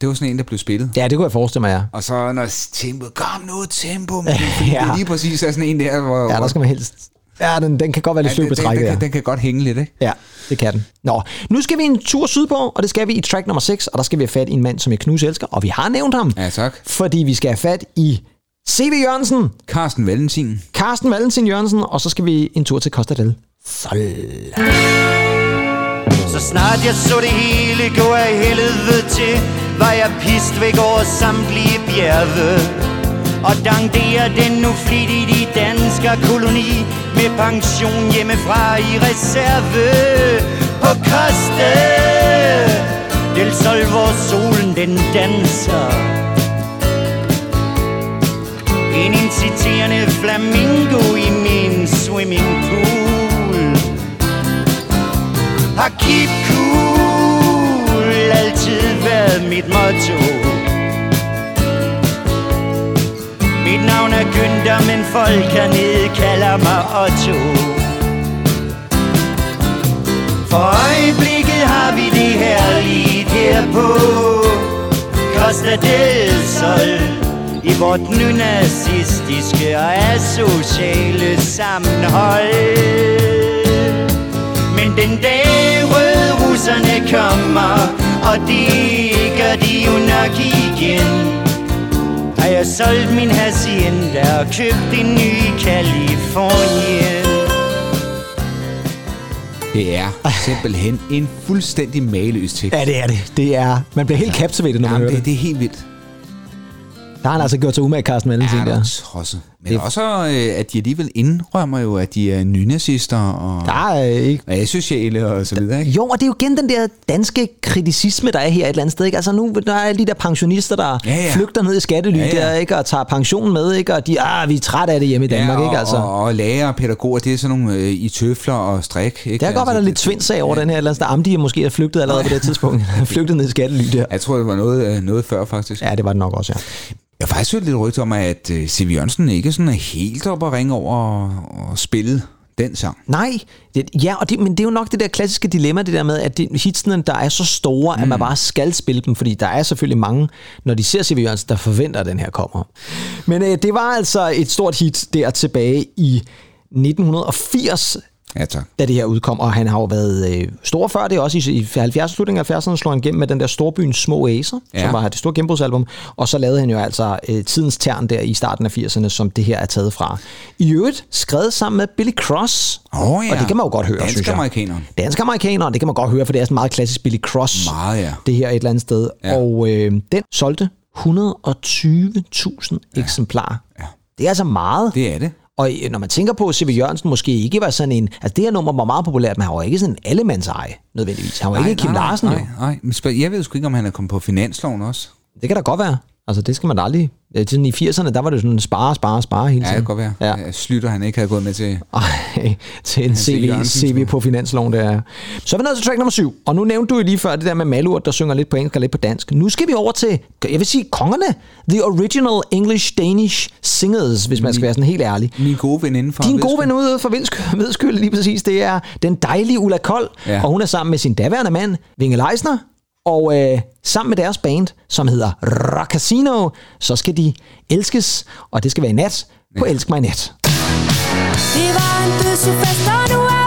Det var sådan en, der blev spillet. ja, det kunne jeg forestille mig, ja. Og så når tempoet, kom nu tempo, men *laughs* fordi Ja. det lige præcis er sådan en der, hvor, Ja, der skal man helst Ja, den, den kan godt være lidt sløv den, den, betrækket, den, ja. kan, den kan godt hænge lidt, ikke? Ja, det kan den. Nå, nu skal vi en tur sydpå, og det skal vi i track nummer 6, og der skal vi have fat i en mand, som jeg knus elsker, og vi har nævnt ham. Ja, tak. Fordi vi skal have fat i C.V. Jørgensen, Carsten Valentin. Carsten Valentin Jørgensen, og så skal vi en tur til Costa del Sol. Så snart jeg så det hele gå af helvede til Var jeg pist væk over samtlige bjerge Og danderer den nu flittigt i dansker koloni Med pension hjemmefra i reserve På Costa Del Sol, hvor solen den danser en inciterende flamingo i min swimmingpool. Har keep cool altid været mit motto. Mit navn er Günther, men folk hernede kalder mig Otto. For øjeblikket har vi det herligt her på Costa del Sol. I vort nynazistiske og asociale sammenhold men den dag røde russerne kommer Og det gør de jo nok igen Har jeg solgt min hacienda Og købt en ny i Kalifornien Det er simpelthen en fuldstændig maløs tekst. Ja, det er det. Det er, man bliver helt captivated, når man Jamen, hører det, det. det er helt vildt. Der har han altså gjort sig umage, Carsten Valentin, Ja, der. er tosset. Men det... også, øh, at de alligevel indrømmer jo, at de er nynazister, og, Der er ikke og asociale og så videre, ikke? Jo, og det er jo igen den der danske kritisisme, der er her et eller andet sted. Ikke? Altså nu der er de der pensionister, der Ja, ja. flygter ned i skattely Ja, ja. der, ikke? og tager pension med, ikke? og de, ah, vi er trætte af det hjemme i Danmark. ja, og, ikke? Altså, og, og lærer og pædagoger, det er sådan nogle øh, i tøfler og strik. Ikke? det kan godt være, der er lidt tvindsag over den her eller andet sted. Amdi er måske er flygtet allerede på det *laughs* tidspunkt. flygtet ned i skattely der. Jeg tror, det var noget, øh, noget før, faktisk. Ja, det var det nok også, ja. Jeg har faktisk hørt lidt rygte om, at øh, C.V. Jørgensen ikke sådan er helt oppe at ringe over og, og spille den sang. Nej, det, ja, og det, men det er jo nok det der klassiske dilemma, det der med, at det, hitsene, der er så store, mm. at man bare skal spille dem, fordi der er selvfølgelig mange, når de ser C.V. Jørgensen, der forventer, at den her kommer. Men øh, det var altså et stort hit der tilbage i 1980, Ja, tak. da det her udkom, og han har jo været øh, stor før det, også i, i 70'erne, slutningen af 70'erne slog han igennem med den der Storbyens Små Acer, ja. Ja. som var det store gennembrudsalbum, og så lavede han jo altså øh, tidens tern der i starten af 80'erne, som det her er taget fra. I øvrigt skrevet sammen med Billy Cross, Åh, ja. og det kan man jo godt høre, synes jeg. Dansk-amerikaneren. Dansk amerikaner, det kan man godt høre, for det er sådan meget klassisk Billy Cross, Meget, ja. det her et eller andet sted. Ja. Og øh, den solgte 120.000 eksemplarer. Ja. Det er altså meget. Det er det. Og øh, når man tænker på, at C.V. Jørgensen måske ikke var sådan en... Altså det her nummer var meget populært, men han var ikke sådan en allemandseje, nødvendigvis. Han var nej, ikke Kim Larsen, nej, jo. nej, Men spørg- Jeg ved sgu ikke, om han er kommet på finansloven også. Det kan da godt være. Altså det skal man da aldrig... øh, Sådan I 80'erne, der var det sådan spare, spare, spare hele Ja, tiden. det kan godt være. Ja. Ja. Slytter han ikke havde gået med til. Ej, til en C.V. CV, på finansloven, der er. Så er vi nået til track nummer syv. Og nu nævnte du jo lige før det der med Malurt, der synger lidt på engelsk og lidt på dansk. Nu skal vi over til, jeg vil sige, kongerne. The original English-Danish singers, hvis man skal være sådan helt ærlig. Min gode veninde fra Din gode Vedskøl. ven ude fra Vedskøl, lige præcis, det er den dejlige Ulla Kold, ja. Ja. og hun er sammen med sin daværende mand, Vinge Leisner, og øh, sammen med deres band, som hedder Rock Casino, så skal de elskes, og det skal være i nat på Elsk mig i nat. Det var en dødsefest, og nu er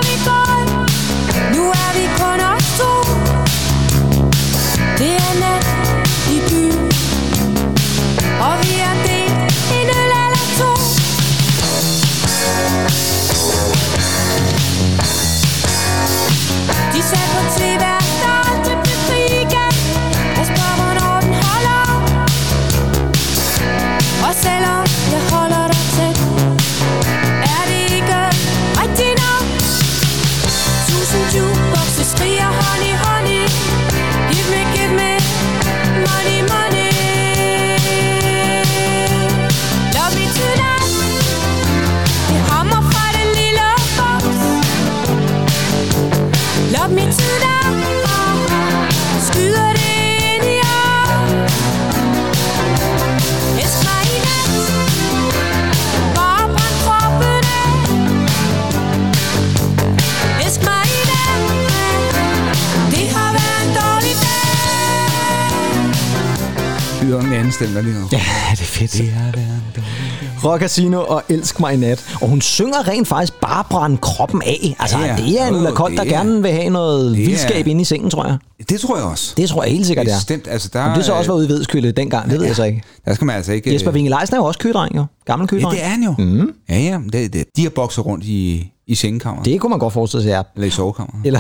dag Byder den anden stemmer lige nu. Ja, det er fedt. Det har været en dårlig Rock Casino og Elsk mig i nat. Og hun synger rent faktisk bare brænde kroppen af. Altså, Ja, ja, ja. det er en Kold, der er- gerne vil have noget er- vildskab inde i sengen, tror jeg. Det tror jeg også. Det tror jeg helt sikkert, det er. Bestemt, altså der, Om det så også var ude i Vedskylde dengang, det ved jeg så ikke. Der skal man altså ikke... Jesper Winge Leisner er jo også kødreng, jo. Gammel Ja, kødreng. det er han jo. Mm. Ja, ja. Det, det, de har bokset rundt i, i sengekammeret. Det kunne man godt forestille sig, ja. Eller i sovekammeret. Eller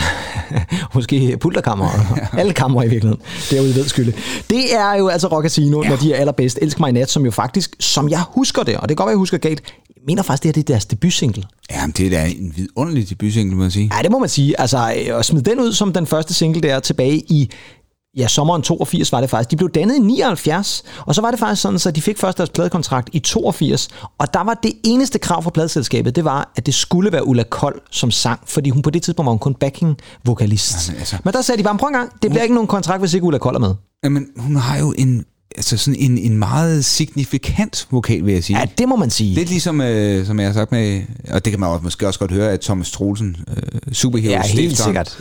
*laughs* måske pulterkammer. *laughs* Alle kammer i virkeligheden. Derude i Vedskylde. Det er jo altså Rock Casino, ja. når de er allerbedst. Elsk mig i nat, som jo faktisk, som jeg husker det, og det kan godt være, jeg husker galt, mener faktisk, det her det er deres debutsingle. Jamen, det er da en vidunderlig debutsingle, må jeg sige. Ja, det må man sige. Altså, øh, at smide den ud som den første single der tilbage i Ja, sommeren 82 var det faktisk. De blev dannet i 79, og så var det faktisk sådan, så de fik først deres pladekontrakt i 82, og der var det eneste krav fra pladeselskabet, det var, at det skulle være Ulla Kold som sang, fordi hun på det tidspunkt var hun kun backing-vokalist. Jamen, altså- Men der sagde de bare, prøv en gang, det bliver ikke nogen kontrakt, hvis ikke Ulla Kold er med. Jamen, hun har jo en, altså sådan en, en meget signifikant vokal, vil jeg sige. Ja, det må man sige. Lidt ligesom, øh, som jeg har sagt med, og det kan man også, måske også godt høre, at Thomas Troelsen, øh, superhero ja, helt sikkert.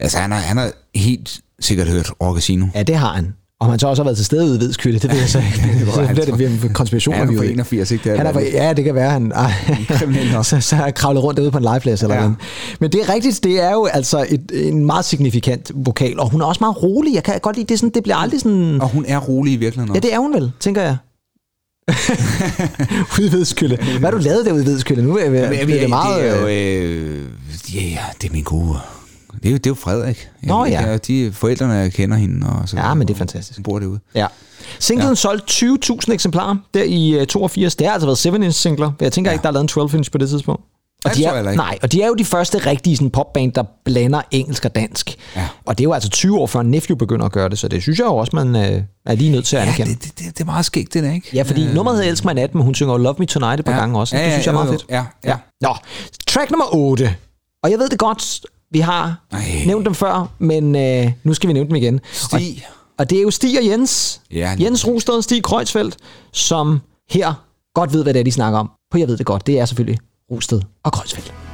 Altså, han har, han har helt sikkert hørt Rock Casino. Ja, det har han. Om han så også har været til stede ude ved Skylde, det ved jeg så ikke. *laughs* så han bliver det bliver konspirationer. Han er vi ved. 81, ikke? Det er Han er valgt. ja, det kan være, han ej, *laughs* så, så jeg kravlet rundt derude på en legeplads eller Ja. Men det er rigtigt, det er jo altså et, en meget signifikant vokal, og hun er også meget rolig. Jeg kan godt lide, det, er sådan, det bliver aldrig sådan... Og hun er rolig i virkeligheden. Ja, det er hun vel, tænker jeg. *laughs* ude ved Skylde. Hvad har du lavet derude ved Skylde? Nu er jeg, Jamen, det, jeg, det meget... det er jo, øh, øh, ja, ja, det er min gode. Det er jo, det er jo Frederik. Nå, ja. ja. De forældrene jeg kender hende. Og så, Ja, men det er fantastisk. Hun bor derude. Ja. Singlen ja. solgte 20.000 eksemplarer der i uh, 82. Det har altså været 7-inch singler. Jeg tænker ja. ikke, der er lavet en 12-inch på det tidspunkt. Og det de jeg er, ikke. nej, og de er jo de første rigtige sådan, popband, der blander engelsk og dansk. Ja. Og det er jo altså 20 år før Nephew begynder at gøre det, så det synes jeg jo også, man øh, er lige nødt til at Ja, anerkende. det, det, det, det er meget skægt, det der, ikke? Ja, fordi øh, nummeret hedder Elsk mig nat, men hun synger Love Me Tonight et par Ja. gange også. Ja, det ja, synes jeg er meget jo. fedt. Ja, ja. Nå, track nummer 8. Og jeg ved det godt, vi har Ej. nævnt dem før, men øh, nu skal vi nævne dem igen. Stig. Og, og det er jo Stig og Jens. Ja, Jens Rosted og Stig Kreutzfeldt, som her godt ved, hvad det er, de snakker om. På Jeg ved det godt, det er selvfølgelig Rosted og Kreutzfeldt.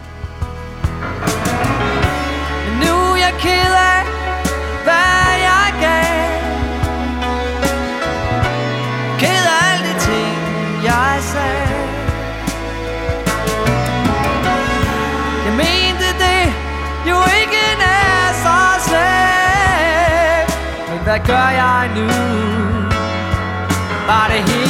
Hvad gør jeg nu? Var det hele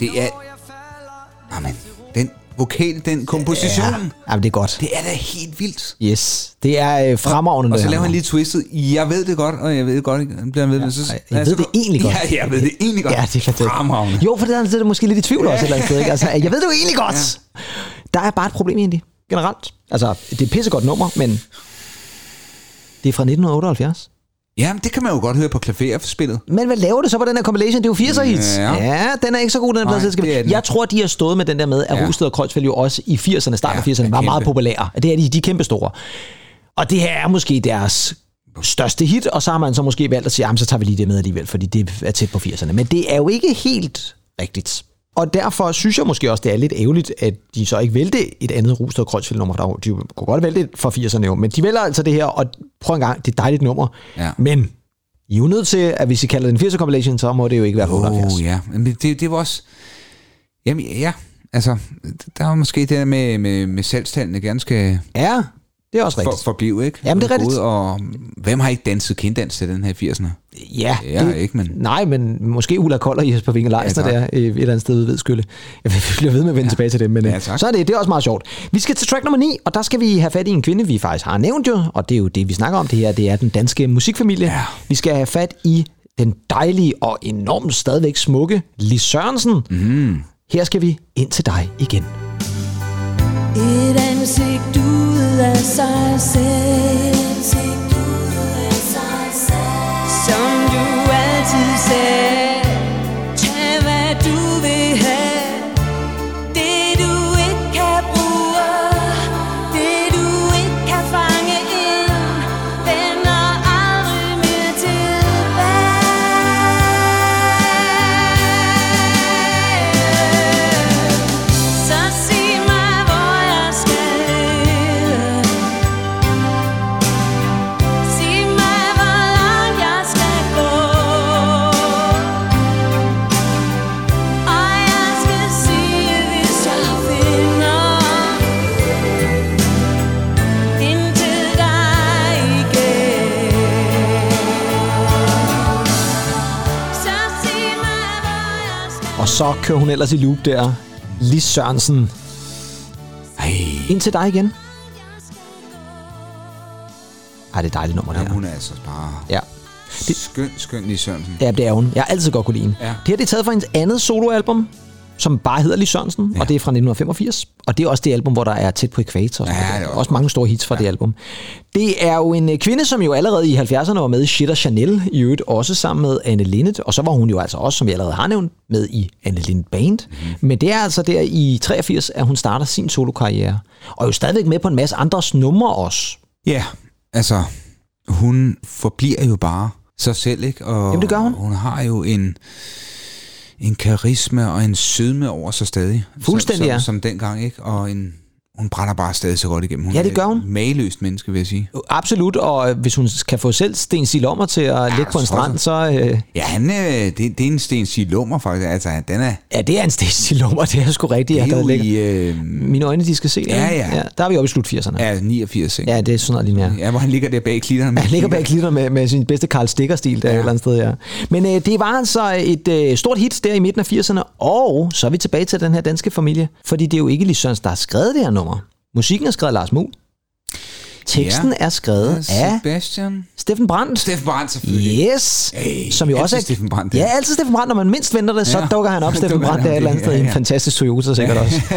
det er... Jamen, den vokal, den komposition, ja. Jamen, det er godt. det er da helt vildt. Yes, det er øh, fremragende. Og så det her laver han lige twistet. Jeg ved det godt, og jeg ved det godt, han bliver ved med. Så, jeg ved det egentlig godt. Ja, jeg ved det egentlig godt. Ja, det er fantastisk. Fremragende. Jo, for det er, det er måske lidt i tvivl også et eller andet sted. Ikke? Altså, *laughs* jeg ved det jo egentlig godt. Der er bare et problem egentlig, generelt. Altså, det er et pissegodt nummer, men det er fra 1978. Ja, men det kan man jo godt høre på klaverspillet. Men hvad laver det så på den her compilation? Det er jo 80'er hits. Ja. Ja, den er ikke så god, den her pladeselskab. Jeg tror, de har stået med den der med, at Ja. Rosted og Kreuzfeldt jo også i 80'erne, start Ja, af 80'erne, er var meget populære. Det er de, de er kæmpe store. Og det her er måske deres største hit, og så har man så måske valgt at sige, jamen så tager vi lige det med alligevel, fordi det er tæt på 80'erne. Men det er jo ikke helt rigtigt. Og derfor synes jeg måske også, det er lidt ærgerligt, at de så ikke vælte et andet Rosted og Kreuzfeldt nummer. Der er De kunne godt vælge det fra 80'erne jo, men de vælger altså det her, og prøv en gang, det er et dejligt nummer. Ja. Men I er jo nødt til, at hvis I kalder den 80'er compilation, så må det jo ikke være på 78. Oh, ja. Men det, det var også... Jamen, ja. Altså, der var måske det der med, med, med salgstallene ganske Ja, det er også for, rigtigt. forbliv, ikke? Jamen, det er rigtigt. Og hvem har ikke danset kinddans til den her 80'erne? Ja, Ja, ikke, men- Nej, men måske Ulla Kold og Jesper Winge Leisner Ja, der øh, et eller andet sted ved Skylde. *laughs* Jeg bliver ved med at vende ja. tilbage til det, men Ja, ja, tak. så er det, det er også meget sjovt. Vi skal til track nummer 9, og der skal vi have fat i en kvinde, vi faktisk har nævnt jo, og det er jo det, vi snakker om det her, det er den danske musikfamilie. Ja. Vi skal have fat i den dejlige og enormt stadigvæk smukke Lis Sørensen. Mm. Her skal vi ind til dig igen. Et ansigt ud af sig selv så kører hun ellers i loop der. Lis Sørensen. Ej, Ind til dig igen. Ej, det er dejligt nummer, det jamen, her. hun er altså bare Ja. det... skøn, skøn Lis Sørensen. Ja, det er hun. Jeg har altid godt kunne lide hende. Ja. Det her det er taget fra hendes andet soloalbum, som bare hedder Lis Sørensen, ja. og det er fra 1985. Og det er også det album, hvor der er tæt på ekvator. og Ja, det er også, også mange store hits fra ja. det album. Det er jo en øh, kvinde, som jo allerede i 70'erne var med i Shit og Chanel, i øvrigt også sammen med Anne Linnet. Og så var hun jo altså også, som jeg allerede har nævnt, med i Anne Linnet Band. Mm. Men det er altså der i 83, at hun starter sin solokarriere. Og er jo stadigvæk med på en masse andres numre også. Ja, altså, hun forbliver jo bare sig selv, ikke? Og Jamen, det gør hun. Hun har jo en, en karisma og en sødme over sig stadig. Fuldstændig, som, ja. som, som dengang, ikke? Og en, hun brænder bare stadig så godt igennem. Hun Ja, det gør hun. et mageløst menneske, vil jeg sige. Absolut, og øh, hvis hun kan få selv Sten Silommer til at ja, ligge på en strand, så... Øh, Ja, han, øh, det, det er en Sten Silummer, faktisk. Altså, den er, Ja, det er en Sten Silommer, det er sgu rigtigt. det er der jo ligger. i øh, Mine øjne, de skal se. Ja, ja. ja. Der er vi oppe i slut 80'erne. Ja, ja, 89, ikke? ja det er sådan noget lige mere. Ja, hvor han ligger der bag klitterne. Han ligger bag klitter med, med sin bedste Karl Stikker-stil der ja. et eller andet sted, ja. Men øh, det var altså et øh, stort hit der i midten af 80'erne, og så er vi tilbage til den her danske familie, fordi det er jo ikke Sørensen, der har skrevet det her nummer. Musikken er skrevet af Lars Muhl. Teksten Ja. er skrevet af Sebastian. Steffen Brandt. Steffen Brandt, selvfølgelig. Yes, Hey, som jo også er... Steffen Brandt, Ja, ja. altid Steffen Brandt. Når man mindst venter det, så Ja. dukker han op, *laughs* Steffen Brandt, der et eller andet ja, sted i en ja. fantastisk Toyota sikkert også. *laughs*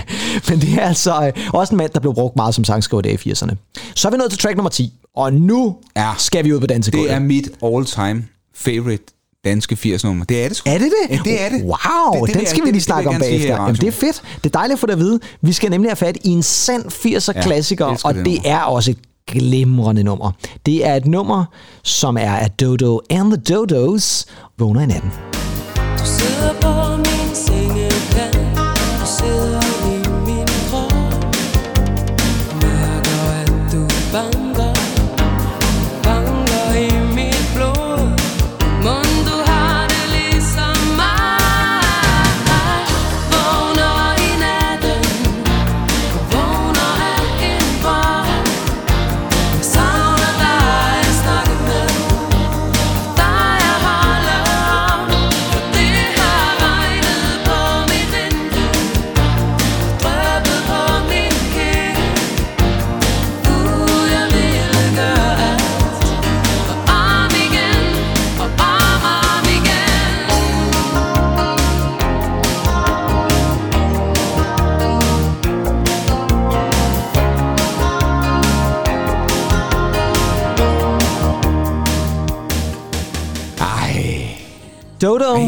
*laughs* Men det er altså øh, også en mand, der blev brugt meget som sangskriver der i 80'erne. Så er vi nået til track nummer 10, og nu Ja. skal vi ud på dansegulvet. Det er mit all-time favorite danske 80-nummer. Det er det sgu. Er det det? Ja, det er det. Wow, Det- det den skal vi det- lige det snakke vil om bagefter. Jamen, det er fedt. Det er dejligt at få det at vide. Vi skal nemlig have fat i en sand 80'er klassiker, elsker og det det nummer. er også et glimrende nummer. Det er et nummer, som er af Dodo and the Dodos, Vågner i natten. Du sidder på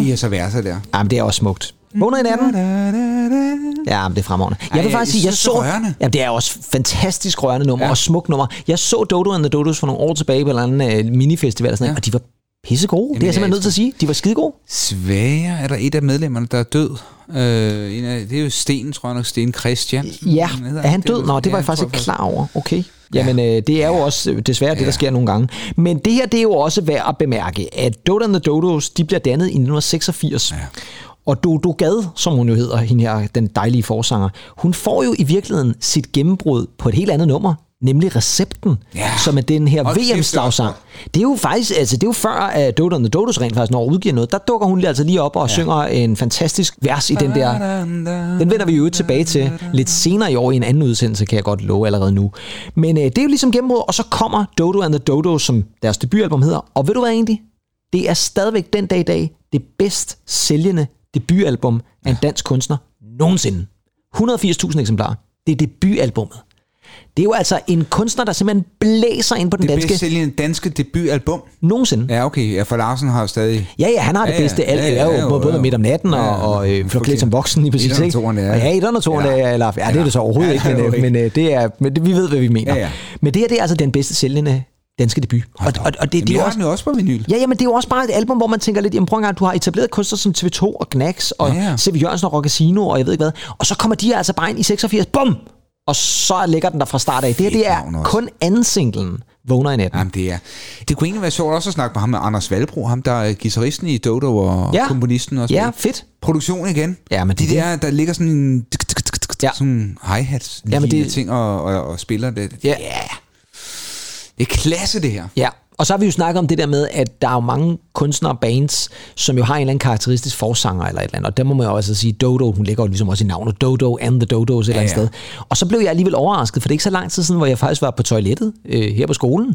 Jeg så værser der. Jamen, det er også smukt. Vågner i natten. Ja, men det er fremragende. Jeg vil faktisk sige, jeg så... rørende. Ja, det er også fantastisk rørende nummer Ja. ja. og smukt nummer. Jeg så Dodo and the Dodos for nogle år tilbage på en eller anden uh, minifestival og sådan ja. Ja. og de var pisse gode. det er jeg simpelthen nødt til at sige. De var skide gode. Svære er der et af medlemmerne, der er død. Øh, en af, det er jo Sten, tror jeg nok. Sten Christian. Ja, er han død? Nå, det var jeg faktisk ikke klar over. Okay. Jamen, øh, det er jo også desværre det, der Ja. sker nogle gange. Men det her, det er jo også værd at bemærke, at Dodo and the Dodos, de bliver dannet i 1986. Ja. Og Dodo Gad, som hun jo hedder, hende her, den dejlige forsanger, hun får jo i virkeligheden sit gennembrud på et helt andet nummer, nemlig Recepten, Ja. som er den her er VM-slagsang. Det er jo faktisk, altså det er jo før, at Dodo and the Dodos rent faktisk når udgiver noget, der dukker hun lige altså lige op og ja. synger en fantastisk vers i den der den vender vi jo tilbage til lidt senere i år i en anden udsendelse, kan jeg godt love allerede nu. Men øh, det er jo ligesom gennembrud, og så kommer Dodo and the Dodo, som deres debutalbum hedder. Og ved du hvad egentlig? Det er stadigvæk den dag i dag det bedst sælgende debutalbum af en dansk kunstner nogensinde. 180.000 eksemplarer. Det er debutalbummet. Det er jo altså en kunstner, der simpelthen blæser ind på den Det danske bedst sælgende danske debutalbum. nogensinde. Ja, okay. Ja, for Larsen har jo stadig... Ja, ja, han har det Ja, ja. bedste. Alt Ja, ja, ja, ja, ja, både, midt om natten og, Ja, og øh, ja. som voksen lige præcis. Toeren, ja. Ja, og toeren, Ja. ja. eller, ja, det er det så overhovedet Ja, ikke, det men, *laughs* øh, men, øh, det er, men det, vi ved, hvad vi mener. Ja, ja. Men det her, det er altså den bedste sælgende danske debut. Og, og, og det, Jamen, det er også, den også på vinyl. Ja, jamen det er jo også bare et album, hvor man tænker lidt, jamen prøv en gang, du har etableret kunstner som TV2 og Gnax og Ja, ja. C.V. Jørgensen og Rockasino og jeg ved ikke hvad. Og så kommer de altså bare ind i 86, bum! Og så ligger den der fra start af. Det her, det er kun anden singlen, Vågner i natten. Jamen, det er... Det kunne egentlig være sjovt også at snakke med ham med Anders Valbro, ham der er guitaristen i Dodo og Ja. komponisten også. Ja, fedt. Produktion igen. Ja, men de det er der, der ligger sådan en... Ja. Sådan hi-hats, Ja, men lignende det- ting og, og, og spiller det. Ja. Det er klasse, det her. Ja, Og så har vi jo snakket om det der med, at der er jo mange kunstnere og bands, som jo har en eller anden karakteristisk forsanger eller et eller andet. Og der må man jo også sige, Dodo, hun ligger jo ligesom også i navnet, Dodo and the Dodos et eller andet Ja, ja. sted. Og så blev jeg alligevel overrasket, for det er ikke så lang tid siden, hvor jeg faktisk var på toilettet øh, her på skolen.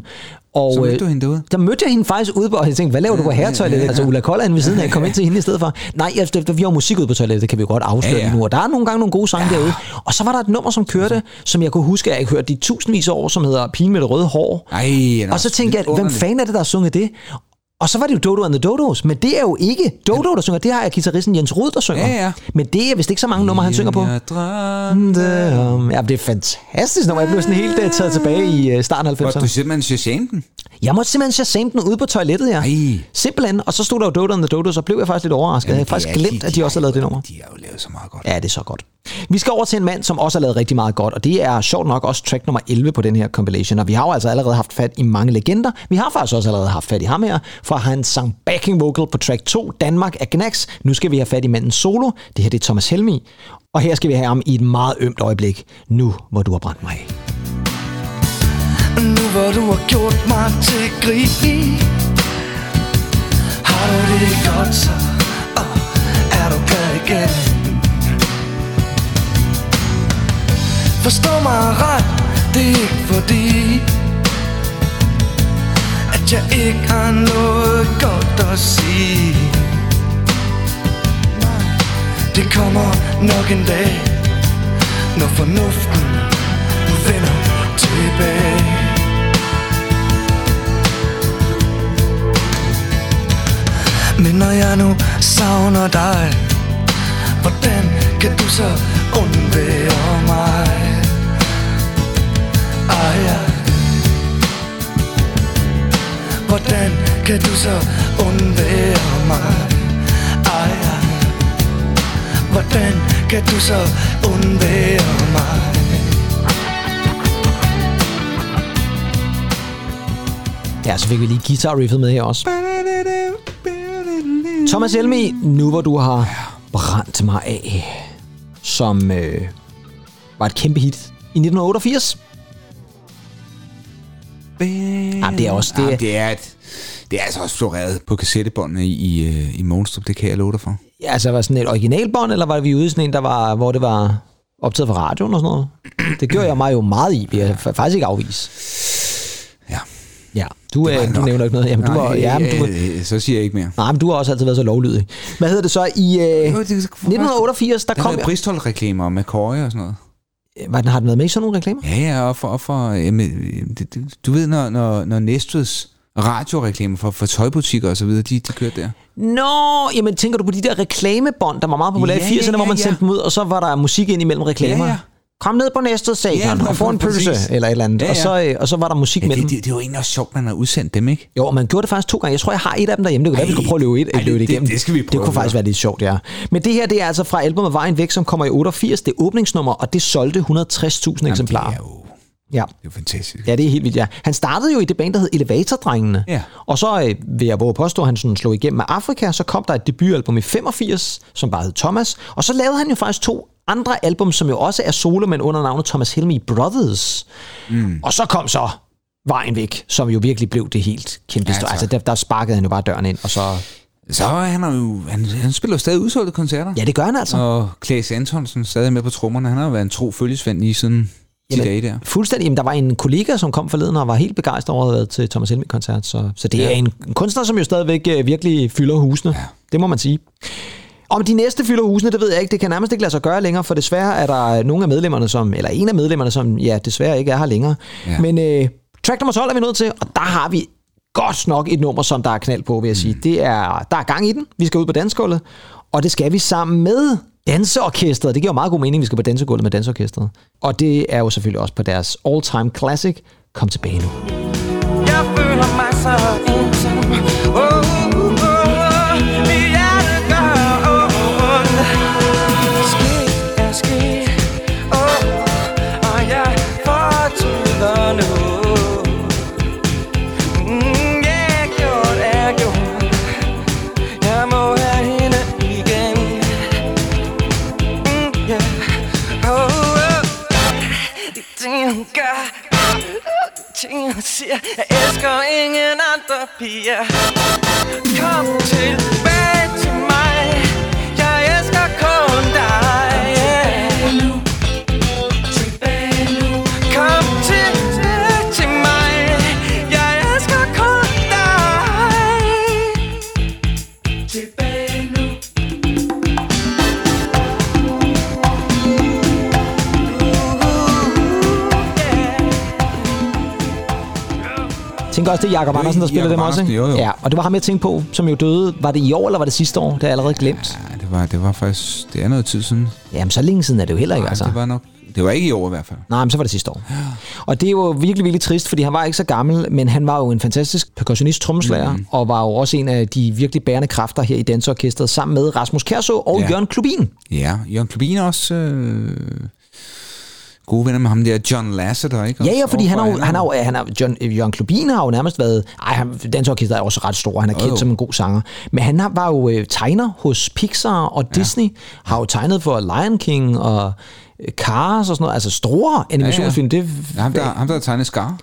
Og, Så mødte øh, du hende derude? Der mødte jeg hende faktisk ude på, og jeg tænkte, hvad laver du på herretoilettet? Altså Ulla Kold er inde ved siden af, jeg kom ind til hende i stedet for. Nej, der, vi har musik ude på toilettet, det kan vi jo godt afsløre Ja, ja. ja, ja. nu. Og der er nogle gange nogle gode sange ja. derude. Og så var der et nummer, som kørte, som jeg kunne huske, at jeg hørte de tusindvis af år, som hedder Pigen med det røde hår. Ej, Og så tænkte jeg, hvem fanden er det, der har sunget det? Og så var det jo Dodo and the Dodos, men det er jo ikke Dodo, der synger. Det har jeg guitaristen Jens Rud, der synger. Ja, ja. Men det er vist ikke så mange numre, han synger på. Drømte Um, Ja, det er fantastisk nummer. Jeg blev sådan helt uh, taget tilbage i uh, starten af Hvor 90'erne. du simpelthen Shazam den? Jeg måtte simpelthen shazame den ude på toilettet, ja. Ej. Simpelthen. Og så stod der jo Dodo and the Dodos, og blev jeg faktisk lidt overrasket. jeg havde faktisk glemt, at de også har lavet det nummer. De har jo lavet så meget godt. Ja, det er så godt. Vi skal over til en mand, som også har lavet rigtig meget godt, og det er sjovt nok også track nummer 11 på den her compilation. Og vi har jo altså allerede haft fat i mange legender. Vi har faktisk også allerede haft fat i ham her, for han sang backing vocal på track 2, Danmark af Gnax. Nu skal vi have fat i manden solo. Det her det er Thomas Helmi. Og her skal vi have ham i et meget ømt øjeblik. Nu, hvor du har brændt mig af. Nu hvor du har gjort mig til grin Har du det godt så Og Er du glad igen Forstå mig ret. Det er ikke fordi At jeg ikke har noget godt at sige. Det kommer nok en dag Når fornuften vender tilbage. Men når jeg nu savner dig Hvordan kan du så ejer. Hvordan kan du så undvære mig? Ejer. Hvordan kan du så undvære mig? Ja, så fik vi lige guitar riffet med her også. Thomas Helmi, nu hvor du har brændt mig af, som øh, var et kæmpe hit i 1988. Jamen, det er også- det- Jamen, det er et, det er altså også floreret på kassettebåndene i, i, øh, i Monstrup, det kan jeg love dig for. Ja, altså, var det sådan et originalbånd, eller var vi ude i sådan en, der var, hvor det var optaget fra radioen og sådan noget? Det gjorde jeg mig jo meget i, vil jeg fa- faktisk ikke afvise. Ja. Ja, du, Det var øh, det du nævner ikke noget. Jamen, du, var, ja, men du, øh, så siger jeg ikke mere. nej, men du har også altid været så lovlydig. Hvad hedder det så? I øh, 1988, der Der kom... kom Bristol-reklamer med køje og sådan noget. Var den, har den været med i sådan nogle reklamer? Ja, ja, og for, og for jamen, det, det, du ved, når, når, når Næstveds radioreklamer for, for tøjbutikker og så videre, de, de kørte der. Nå, jamen tænker du på de der reklamebånd, der var meget populære Ja, i 80'erne, ja, hvor man ja, sendte dem ud, og så var der musik ind imellem reklamer. Ja, ja. Kom ned på næste satan Ja, og få en præcis. pølse, eller et eller andet. Ja, Og, ja. så, øh, og så var der musik Ja, mellem. det, det, det var egentlig også sjovt, man har udsendt dem, ikke? Jo, og man gjorde det faktisk to gange. Jeg tror, jeg har et af dem derhjemme. Det kunne være, vi skulle prøve at løbe, et, Ej, løbe det det- igennem. det skal vi Det prøve kunne at faktisk være lidt sjovt, ja. Men det her, det er altså fra albumet Vejen Væk, som kommer i 88. Det er åbningsnummer, og det solgte 160.000 eksemplarer. Det er jo Ja. det er jo fantastisk. Ja, det er helt vildt, ja. Han startede jo i det band, der hed Elevatordrengene. Ja. Og så øh, vil jeg våge påstå, at han sådan slog igennem med Afrika. Så kom der et debutalbum i 85, som bare hed Thomas. Og så lavede han jo faktisk to andre album, som jo også er solo, men under navnet Thomas Helmi Brothers. Mm. Og så kom så Vejen Væk, som jo virkelig blev det helt kæmpe Ja, tak. Altså, der, der sparkede han jo bare døren ind, og så... Så han er jo, han, han spiller jo stadig udsolgte koncerter. Ja, det gør han altså. Og Klaas Antonsen stadig med på trommerne. Han har jo været en tro følgesvend lige siden de Jamen, dage der. Fuldstændig. Jamen, der var en kollega, som kom forleden og var helt begejstret over at have været til Thomas Helmig-koncert. Så, så det ja. Er en kunstner, som jo stadigvæk øh, virkelig fylder husene. Ja. Det må man sige. Om de næste fylder husene, det ved jeg ikke. Det kan nærmest ikke lade sig gøre længere, for desværre er der nogle af medlemmerne, som, eller en af medlemmerne, som ja, desværre ikke er her længere. Ja. Men øh, track nummer 12 er vi nødt til, og der har vi godt nok et nummer, som der er knald på, vil jeg sige. Mm. Det er, der er gang i den. Vi skal ud på dansegulvet, og det skal vi sammen med danseorkestret. Det giver jo meget god mening, at vi skal på dansegulvet med danseorkestret. Og det er jo selvfølgelig også på deres all-time classic. Kom tilbage nu. Jeg føler mig så pige Kom tilbage til tænker også, det er Jacob Det er Andersen, der spiller Jacob dem også, ikke? jo, jo. Ja, og det var ham, jeg tænkte på, som jo døde. Var det i år, eller var det sidste år? Det er jeg allerede glemt. Ja, det var, det var faktisk... Det er noget tid siden. Jamen, så længe siden er det jo heller ikke, Nej, altså. det var nok... Det var ikke i år i hvert fald. Nej, men så var det sidste år. Og det er jo virkelig, virkelig trist, fordi han var ikke så gammel, men han var jo en fantastisk percussionist, trommeslager, mm. og var jo også en af de virkelig bærende kræfter her i Danseorkestret, sammen med Rasmus Kærså og Ja. Jørgen Klubin. Ja, Jørgen Klubin også... Øh, gode venner med ham der, John Lasseter, ikke? Ja, ja, fordi han har jo, han har jo, han har, John, Jørgen Klubin har jo nærmest været, ej, han, Danseorkestret er også ret stor, han er Jo, kendt som en god sanger, men han har, var jo øh, tegner hos Pixar og Disney, har jo tegnet for Lion King og øh, Cars og sådan noget, altså store animationsfilm, det Ja, ham, der, ham, der har tegnet Scar.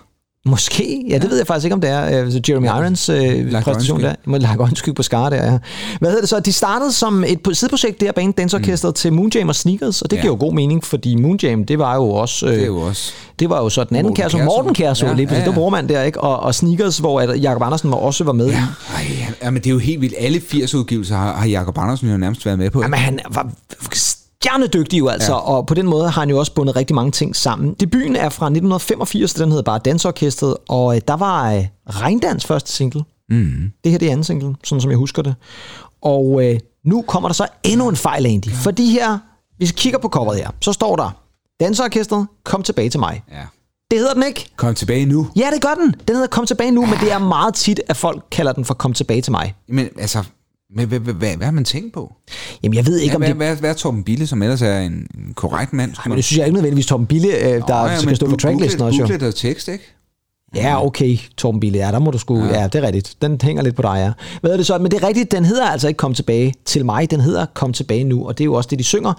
Måske, ja, det ja. ved jeg faktisk ikke, om det er. Øh, så Jeremy Irons øh, Lagt præstation der. Må lage øjenskygge på skar der, ja. Hvad hedder det så? De startede som et sideprojekt, det her band Dansorkestret, mm. til Moonjam og Sneakers, og det Ja. giver jo god mening, fordi Moonjam, det var jo også... Øh, Det er jo også... det var jo så den anden Morten Kjærså. Morten Kærså, Ja, ja, lige pludselig, ja, ja, ja. ja. mand der, ikke? Og, og Sneakers, hvor at Jacob Andersen var også var med ja. i. Ja, men det er jo helt vildt. Alle 80 udgivelser har, har Jacob Andersen jo nærmest været med på. Jamen, han var stjernedygtig jo altså, ja. og på den måde har han jo også bundet rigtig mange ting sammen. Debuten er fra 1985, den hedder bare Dansorkestret, og øh, der var øh, Regndans første single. Mm. Det her det er anden single, sådan som jeg husker det. Og øh, nu kommer der så endnu en fejl, Andy. Fordi her, hvis vi kigger på coveret her, så står der, Dansorkestret, kom tilbage til mig. Ja. Det hedder den ikke. Kom tilbage nu. Ja, det gør den. Den hedder Kom tilbage nu, men det er meget tit, at folk kalder den for Kom tilbage til mig. Men altså, hvad, hvad, hvad, hvad har man tænkt på? Jamen, jeg ved ikke, Hvad, om hvad, det... hvad, hvad er Torben Bille, som ellers er en, en korrekt mand? Ej, men det synes jeg ikke nødvendigvis Torben Bille, øh, der Nå, ja, skal men stå på tracklisten også booklet og tekst, ikke? Ja, okay, Torben Bille. Ja, der må du sgu... Ja. ja, det er rigtigt. Den hænger lidt på dig, ja. Hvad er det så? Men det er rigtigt, den hedder altså ikke Kom tilbage til mig. Den hedder Kom tilbage nu, og det er jo også det, de synger.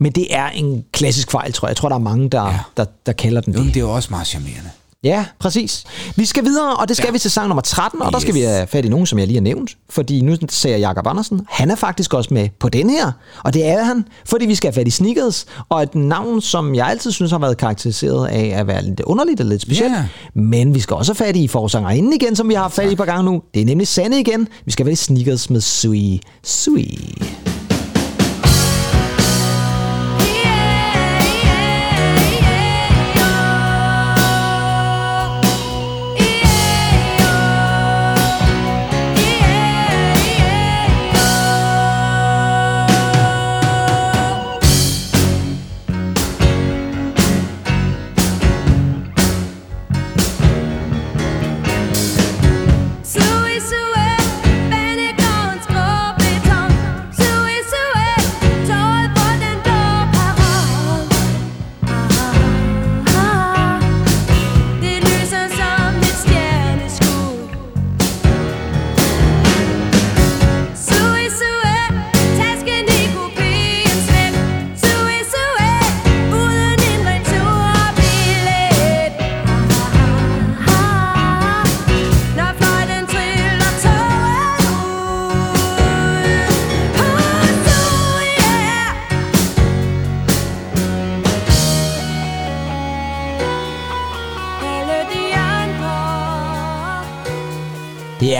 Men det er en klassisk fejl, tror jeg. Jeg tror, der er mange, der, ja. der, der kalder den Jo, men det. det er jo også meget charmerende. Ja, præcis. Vi skal videre, og det skal ja. vi til sang nummer 13, og der skal vi have fat i nogen, som jeg lige har nævnt. Fordi nu ser jeg Jakob Andersen. Han er faktisk også med på den her, og det er han, fordi vi skal have fat i Sneakers, og et navn, som jeg altid synes har været karakteriseret af at være lidt underligt og lidt specielt. Ja. Men vi skal også have fat i forsangerinden igen, som vi har haft fat i et par gange nu. Det er nemlig Sanne igen. Vi skal have fat i Sneakers med. Sui. Sui,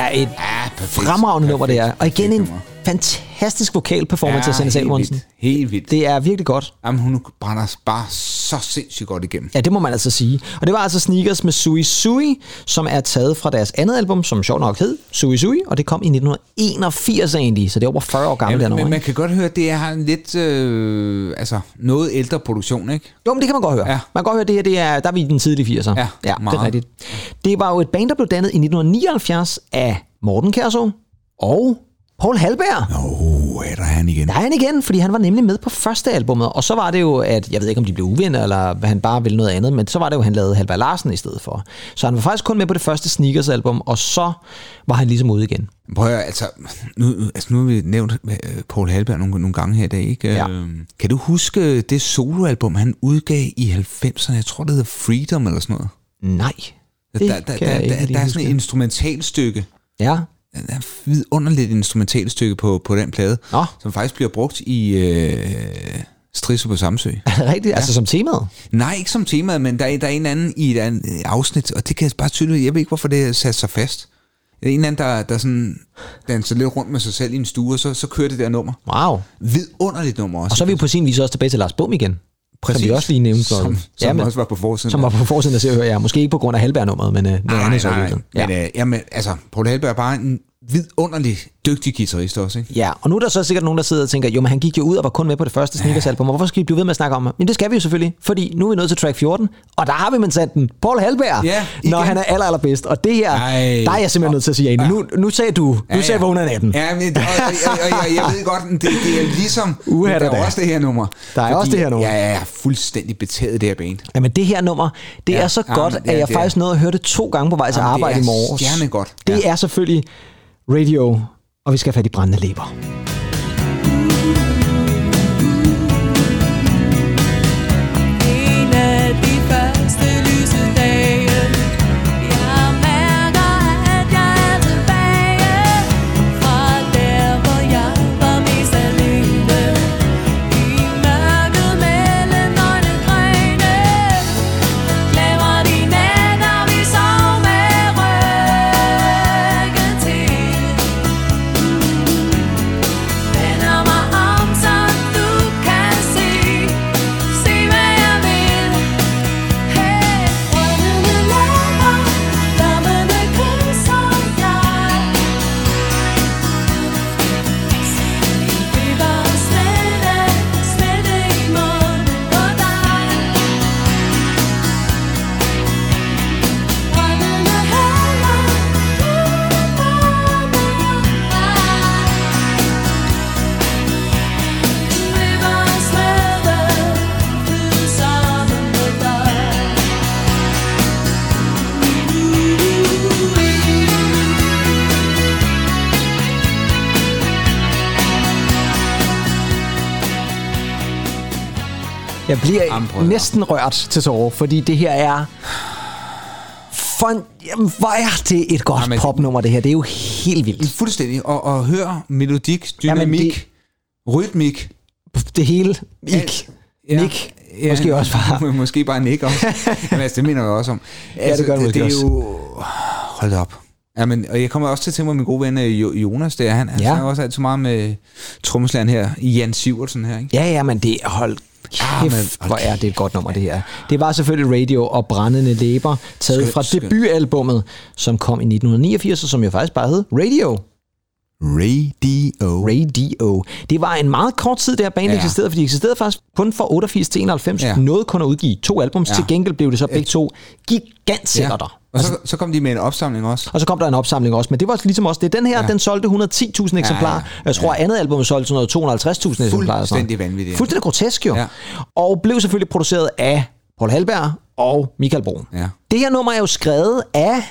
er et Ja, perfekt. fremragende nummer, det er. Og igen en fantastisk vokal performance af Sanne Salmonsen. Helt vildt. Det er virkelig godt. Jamen, hun brænder bare så sindssygt godt igennem. Ja, det må man altså sige. Og det var altså Sneakers med Sui Sui, som er taget fra deres andet album, som sjovt nok hed Sui Sui, og det kom i 1981 egentlig, så det er over 40 år gammelt Ja, men nu. man kan godt høre, at det er en lidt, øh, altså noget ældre produktion, ikke? Jo, men det kan man godt høre. Ja. Man kan godt høre, det her, det er, der er vi i den tidlige 80'er. Ja, ja det meget. er rigtigt. Det var jo et band, der blev dannet i 1979 af Morten Kærså og Paul Halberg. Åh, oh, er der han igen? Der er han igen, fordi han var nemlig med på første albummet, og så var det jo, at jeg ved ikke, om de blev uvenner, eller hvad han bare ville noget andet, men så var det jo, at han lavede Halberg Larsen i stedet for. Så han var faktisk kun med på det første Sneakers-album, og så var han ligesom ude igen. Prøv at altså nu, altså, nu har vi nævnt øh, Paul Halberg nogle, nogle gange her i dag, ikke? Ja. Øh, Kan du huske det soloalbum, han udgav i 90'erne? Jeg tror, det hedder Freedom eller sådan noget. Nej, det der, der, kan der, jeg ikke der, lige der er sådan et instrumentalstykke, Ja. Et vidunderligt instrumentalt stykke på, på den plade, Nå. som faktisk bliver brugt i øh, Stridser på Samsø. Rigtigt? Ja. Altså som temaet? Nej, ikke som tema, men der er, der er en anden i et andet afsnit, og det kan jeg bare tydeligt, jeg ved ikke, hvorfor det er sat sig fast. Der en anden, der, der sådan danser lidt rundt med sig selv i en stue, og så, så kører det der nummer. Wow. Vidunderligt nummer også. Og så er vi på sin vis også tilbage til Lars Bum igen. Præcis. Som vi også lige nævnte. Som, som ja, men, også var på forsiden. som var på forsiden af Se og Hør, ja. Måske ikke på grund af Halberg-nummeret, men uh, noget nej, andet så. nej, ligesom. nej. Ja. Men øh, jamen, altså, Paul Halberg er bare en vidunderlig dygtig guitarist også, ikke? Ja, og nu er der så sikkert nogen, der sidder og tænker, jo, men han gik jo ud og var kun med på det første Snickers-album, og hvorfor skal vi blive ved med at snakke om ham? Men det skal vi jo selvfølgelig, fordi nu er vi nået til track 14, og der har vi men sat den, Paul Halberg, Ja, når han er aller, allerbedst. Og det her, Ej. der er jeg simpelthen nødt til at sige, ja. nu, nu sagde du, du ja, sagde vågner natten. Ja, men, og, og, og, og, og, jeg ved godt, det, det er ligesom... Uha, der da er også det her nummer. Der er også det her nummer. Ja, ja, jeg er fuldstændig betaget af det her band. Jamen det her nummer, det Ja, er så ja, godt, men det at er- jeg det er- faktisk nåede at høre det to gange på vej til Jamen, det arbejde er i morges. Det Ja. er selvfølgelig radio, og vi skal have fat i brændende læber. Bliver høre. næsten rørt til tårer, fordi det her er... For en, jamen, hvor er det et godt Jamen, popnummer, det her. Det er jo helt vildt. Fuldstændig. Og, og hør melodik, Jamen, dynamik, rytmik. Det hele. Ik. Ja. Nick. Måske også bare. Måske bare Nick også. *laughs* Jamen, altså, det mener jeg også om. Altså, det gør det måske det er også. jo... Hold op. Jamen, og jeg kommer også til at tænke mig, min gode ven øh, Jo- Jonas, der, han, han Ja. snakker også altid meget med trommeslageren her, Jan Sivertsen her, ikke? Ja, ja, men det hold Ja, men- kæft, hvor er det et godt nummer, det her. Det var selvfølgelig Radio og Brændende Læber, taget Skønt, fra skønt. debutalbummet, som kom i 1989, og som jo faktisk bare hed Radio. Radio. Radio. Det var en meget kort tid, der bandet Ja. ja. eksisterede, fordi det eksisterede faktisk kun fra 88 til 91. Ja. Ja. Nåede kun at udgive to albums. Ja. Ja. Til gengæld blev det så begge to gigantsætter. Og så, så kom de med en opsamling også. Og så kom der en opsamling også, men det var ligesom også det. Den her, Ja. ja. den solgte 110.000 eksemplarer. ja. Jeg tror, Ja. andet album solgte sådan noget 250.000 eksemplarer. Fuldstændig vanvittigt. Fuldstændig grotesk jo. Ja. Ja. Og blev selvfølgelig produceret af Paul Halberg og Michael Brun. Ja. Det her nummer er jo skrevet af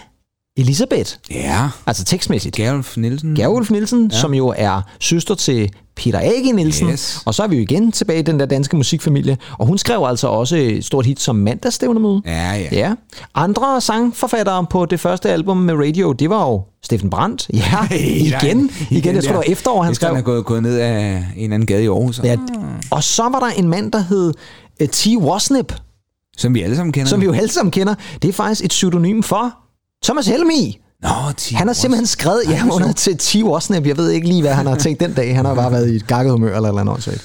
Elisabeth, Ja. altså tekstmæssigt. Gerulf Nielsen. Gerulf Nielsen, ja. som jo er søster til Peter A.G. Nielsen. Yes. Og så er vi jo igen tilbage i den der danske musikfamilie. Og hun skrev altså også et stort hit som mandagsstævnemøde. Ja, ja. Ja. Andre sangforfattere på det første album med Radio, det var jo Steffen Brandt. Ja, *laughs* igen. igen, jeg tror, det var efterår, han skrev. han er gået, gået ned af en eller anden gade i Aarhus. Ja. Og så var der en mand, der hed uh, T. Wasnip, Som vi alle sammen kender. som vi jo alle sammen kender. Det er faktisk et pseudonym for Thomas Helmi. Nå, T. Han har simpelthen skrevet ja, under til T. Wasnip. Jeg ved ikke lige, hvad han har tænkt den dag. Han har bare været i et gakket humør eller noget andet.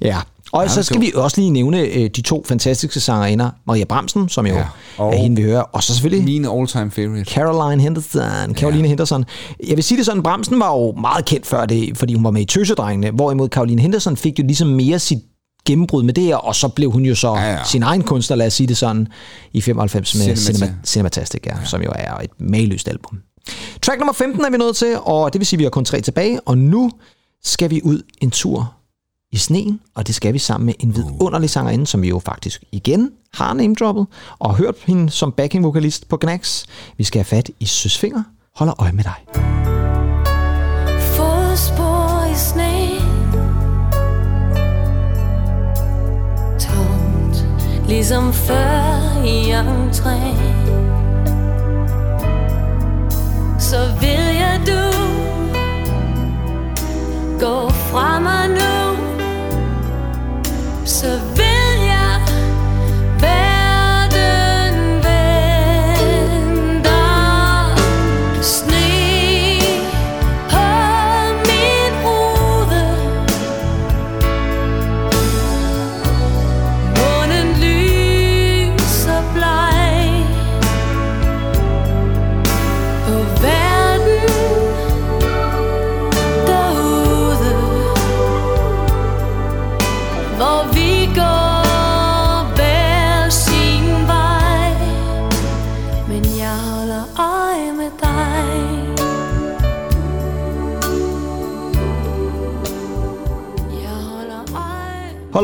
Ja. Og så skal vi også lige nævne øh, de to fantastiske sangerinder. Maria Bramsen, som jo Ja. ja. Og- er hende, vi hører. Og så selvfølgelig Min all-time favorite. Caroline Henderson. Caroline ja. Henderson. Jeg vil sige det sådan, Bramsen var jo meget kendt før det, fordi hun var med i Tøsedrengene, hvorimod Caroline Henderson fik jo ligesom mere sit gennembrud med det her, og så blev hun jo så Ja, ja, sin egen kunstner, lad os sige det sådan, i 95 med Cinemata. Cinema, Cinematastic, ja, ja. som jo er et mageløst album. Track nummer 15 er vi nået til, og det vil sige, at vi har kun tre tilbage, og nu skal vi ud en tur i sneen, og det skal vi sammen med en vidunderlig sangerinde, som vi jo faktisk igen har name-droppet, og hørt hende som backing-vokalist på Gnax. Vi skal have fat i Søsfinger. Holder øje med dig. Fodspor i sne Ligesom før i entré Så vil jeg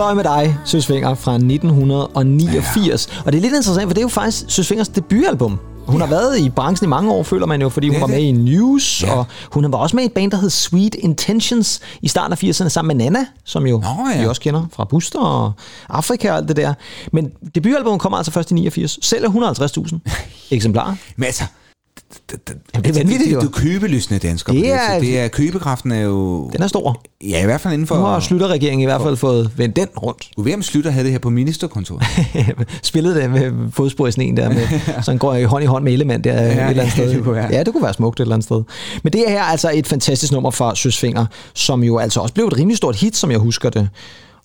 Hold øje med dig, Søs Finger, fra 1989. Ja. Og det er lidt interessant, for det er jo faktisk Søs Fingers debutalbum. Hun ja. har været i branchen i mange år, føler man jo, fordi hun Det var med det. i News, Ja. og hun var også med i et band, der hed Sweet Intentions i starten af 80'erne, sammen med Nana, som jo Nå, ja. vi også kender fra Buster og Afrika og alt det der. Men debutalbummet kommer altså først i 89, sælger 150.000 *laughs* eksemplarer. Men altså, Jamen, det er vanvittigt, jo. Du er købelystende dansker. Det er- så det er, købekraften er jo... Den er stor. Ja, i hvert fald inden for... Nu har Slytterregeringen i hvert fald fået vendt den rundt. Du ved, om Slytter havde det her på ministerkontoret. *laughs* Spillede det med fodspor i sneen der, med, *laughs* så han går i hånd i hånd med Ellemann der ja, et eller andet *laughs* ja, sted. det kunne være. Ja, det kunne være smukt et eller andet sted. Men det her er altså et fantastisk nummer fra Søsfinger, som jo altså også blev et rimelig stort hit, som jeg husker det.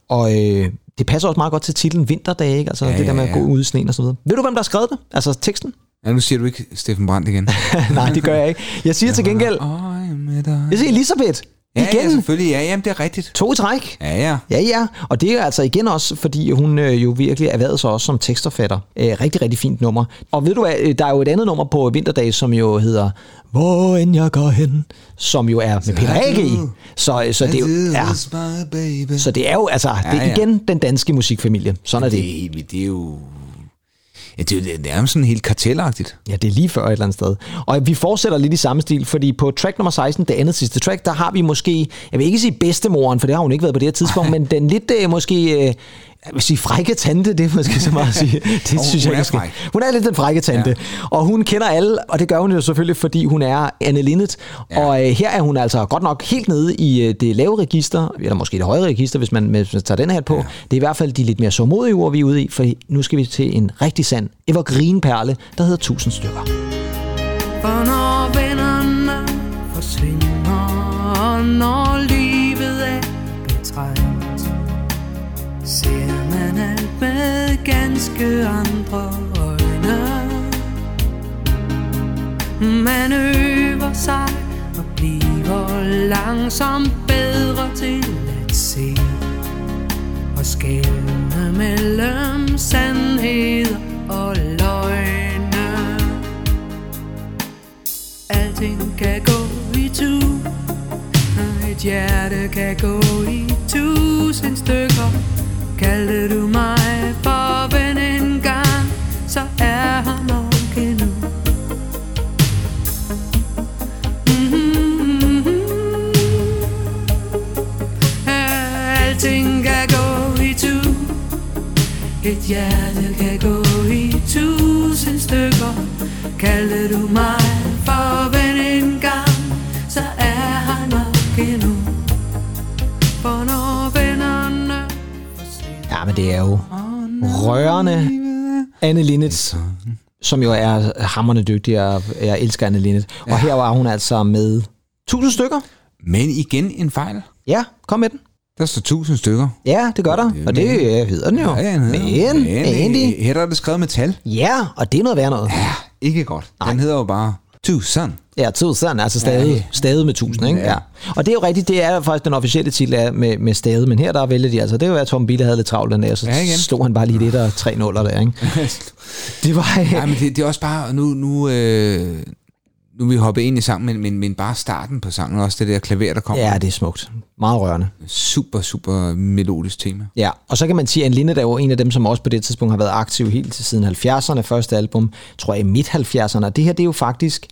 Og øh, det passer også meget godt til titlen Vinterdage, ikke? altså ja, det der med at gå ud i sneen og så videre. Ved du, hvem der har skrevet det? Altså teksten? Ja, nu siger du ikke Steffen Brandt igen. *laughs* Nej, det gør jeg ikke. Jeg siger til gengæld, Øje med dig. jeg siger Elisabeth. Ja, Igen. ja, selvfølgelig. Ja, jamen, det er rigtigt. To i træk. Ja, ja. Ja, ja. Og det er altså igen også, fordi hun øh, jo virkelig erhvervede sig også som teksterfatter. Øh, rigtig, rigtig fint nummer. Og ved du hvad, øh, der er jo et andet nummer på Vinterdag, som jo hedder Hvor end jeg går hen, som jo er med Peter Age i. Så, øh, så, det er jo, ja, så det er jo altså, det er igen den danske musikfamilie. Sådan er det, det. er, det er jo... Ja, det er jo nærmest sådan helt kartelagtigt. Ja, det er lige før et eller andet sted. Og vi fortsætter lidt i samme stil, fordi på track nummer 16, det andet sidste track, der har vi måske, jeg vil ikke sige bedstemoren, for det har hun ikke været på det her tidspunkt, *laughs* men den lidt øh, måske, øh, jeg vil sige frække tante, det er måske så meget at sige. *laughs* Det hun synes jeg er ikke skal- fræk. Hun er lidt den frække tante, ja. og hun kender alle, og det gør hun jo selvfølgelig, fordi hun er Anne Linnet. Ja. Og øh, her er hun altså godt nok helt nede i øh, det lave register, eller måske det høje register, hvis man, hvis man tager den her på. Ja. Det er i hvert fald de lidt mere sårmodige ord, vi er ude i, for nu skal vi til en rigtig sand evergreen-perle, der hedder 1000 stykker. For når vennerne forsvinder, og når livet er betrængt, ser ganske andre øjne. Man øver sig og bliver langsomt bedre til at se og skælne mellem sandheder og løgne. Alting kan gå i tu Et hjerte kan gå i tusind stykker Kaldte du mig for ven en gang Så er han nok endnu. Mm-hmm. Alting kan gå i tu. Et hjerte kan gå i tusind stykker Kaldte du mig for ven en gang Ja, men det er jo rørende Anne Linnet, som jo er hammerne dygtig, og jeg elsker Anne Linnet. Og her var hun altså med 1000 stykker. Men igen en fejl. Ja, kom med den. Der står tusind stykker. Ja, det gør der. Og det øh, hedder den jo. Ja, ja, hedder- Men, men egentlig. Her er det skrevet med tal. Ja, og det er noget værd noget. Ja, ikke godt. Den hedder jo bare tusind. Ja, 1000, altså stadig, Ja. stadig med 1000, ikke? Ja. Ja. Og det er jo rigtigt, det er faktisk den officielle titel er med, med stadig, men her der vælger de altså, det jo, at Tom Bille havde lidt travlt den dag, så Ja, igen. stod han bare lige lidt og tre nuller der, ikke? *laughs* Det var... Ja, men det, det er også bare, nu, nu, øh, nu er vi hoppet ind i sangen, men, men, men bare starten på sangen, også det der klaver, der kommer. Ja, det er smukt. Meget rørende. Super, super melodisk tema. Ja, og så kan man sige, at Anne Linnet er jo en af dem, som også på det tidspunkt har været aktiv helt til siden 70'erne, første album, tror jeg i midt-70'erne. Og det her, det er jo faktisk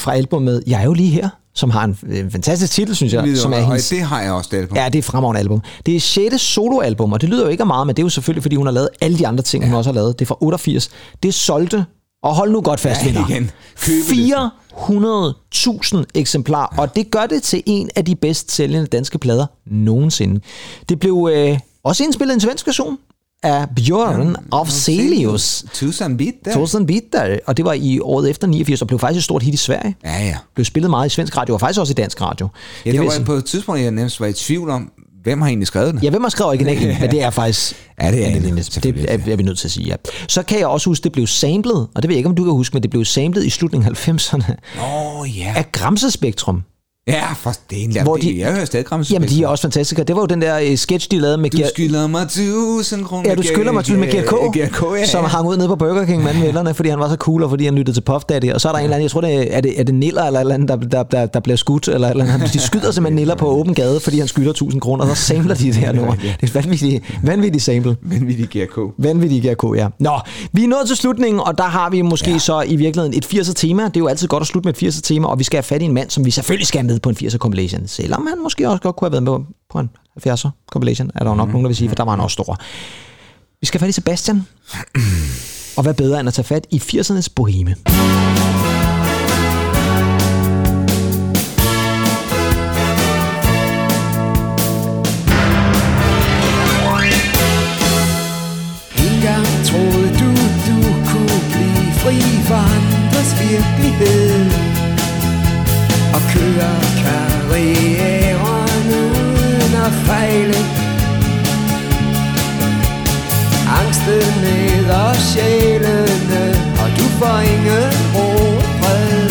fra albumet Jeg er jo lige her, som har en, en fantastisk titel, synes jeg. Som er og hendes, det har jeg også det på. Ja, det er fremragende album. Det er 6. soloalbum, og det lyder jo ikke af meget, men det er jo selvfølgelig, fordi hun har lavet alle de andre ting, ja. hun også har lavet. Det er fra 88. Det solgte, og hold nu godt fast, Ja, venner. igen. Købelisten. 400.000 eksemplarer, ja. og det gør det til en af de bedst sælgende danske plader nogensinde. Det blev øh, også indspillet en svensk version af Bjørn af Celius. Tusind bit der. Tusind bitter, og det var i året efter 89, og blev faktisk et stort hit i Sverige. Ja, ja. Blev spillet meget i svensk radio, og faktisk også i dansk radio. Ja, Det der vil var sige- på et tidspunkt, jeg nærmest var i tvivl om, hvem har egentlig skrevet den? Ja, hvem har skrevet originalen? *laughs* Men det er faktisk... Ja, det er Anne det, Linnet. Det er, er vi nødt til at sige, ja. Så kan jeg også huske, det blev samlet, og det ved jeg ikke, om du kan huske, men det blev samlet i slutningen af 90'erne Åh, oh, ja. af Gramsespektrum. Ja, for det er en Hvor de- Jeg hører stadig Gramse Jamen, de er også fantastiske. Det var jo den der øh, sketch, de lavede med Du skylder mig tusind kroner. Ja, du skylder mig til med Gear K, Gear K, ja. som hang ud nede på Burger King med vennerne, fordi han var så cool, og fordi han lyttede til Puff Daddy. Og så er der en eller anden, jeg tror, det er, er, det, er det Niller eller eller andet, der, der, der, der bliver skudt, eller, eller andet. De skyder simpelthen Niller på åben gade, fordi han skylder 1000 kroner, og så samler de det her nummer. Det er et vanvittigt, vanvittigt sample. Vanvittig Gear K. Vanvittig GRK, ja. Nå, vi er nået til slutningen, og der har vi måske ja. så i virkeligheden et 80'er tema. Det er jo altid godt at slutte med et 80'er tema, og vi skal have fat i en mand, som vi selvfølgelig skal have med på en 80'er compilation. Selvom han måske også godt kunne have været med på en 70'er compilation, er der jo nok nogen, der vil sige, for der var han også stor. Vi skal have fat i Sebastian. og hvad bedre end at tage fat i 80'ernes boheme. Engang troede du, du kunne blive fri for andres virkelighed kastet ned og sjælene, og du får ingen ro fred.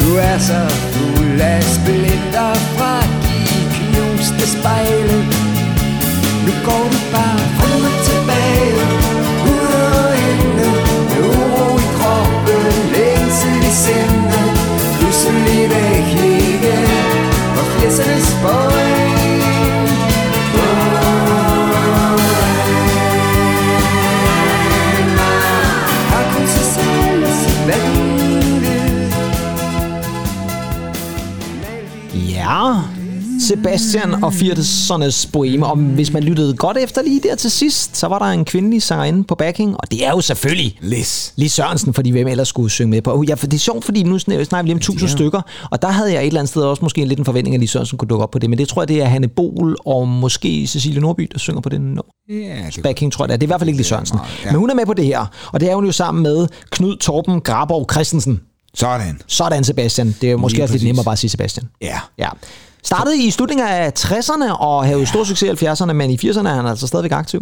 Du er så fuld af splinter fra de knuste spejle. Nu går du bare frem og tilbage. Sebastian og 80'ernes boheme. Og hvis man lyttede godt efter lige der til sidst, så var der en kvindelig sangerinde på backing, og det er jo selvfølgelig Lis. Lis Sørensen, fordi hvem ellers skulle synge med på. Ja, for det er sjovt, fordi nu sn- snakker vi lige om 1000 stykker, og der havde jeg et eller andet sted også måske en lidt en forventning, at Lis Sørensen kunne dukke op på det, men det tror jeg, det er Hanne Bol og måske Cecilie Nordby, der synger på den nummer. Ja, det Backing, tror jeg det er. Det er i hvert fald ikke Lis Sørensen. Ja. Men hun er med på det her, og det er hun jo sammen med Knud Torben Graborg Christensen. Sådan. Sådan, Sebastian. Det er måske Lige også lidt præcis. nemmere bare at sige Sebastian. Ja. Ja. Startede i slutningen af 60'erne og havde jo stor succes i 70'erne, men i 80'erne er han altså stadigvæk aktiv.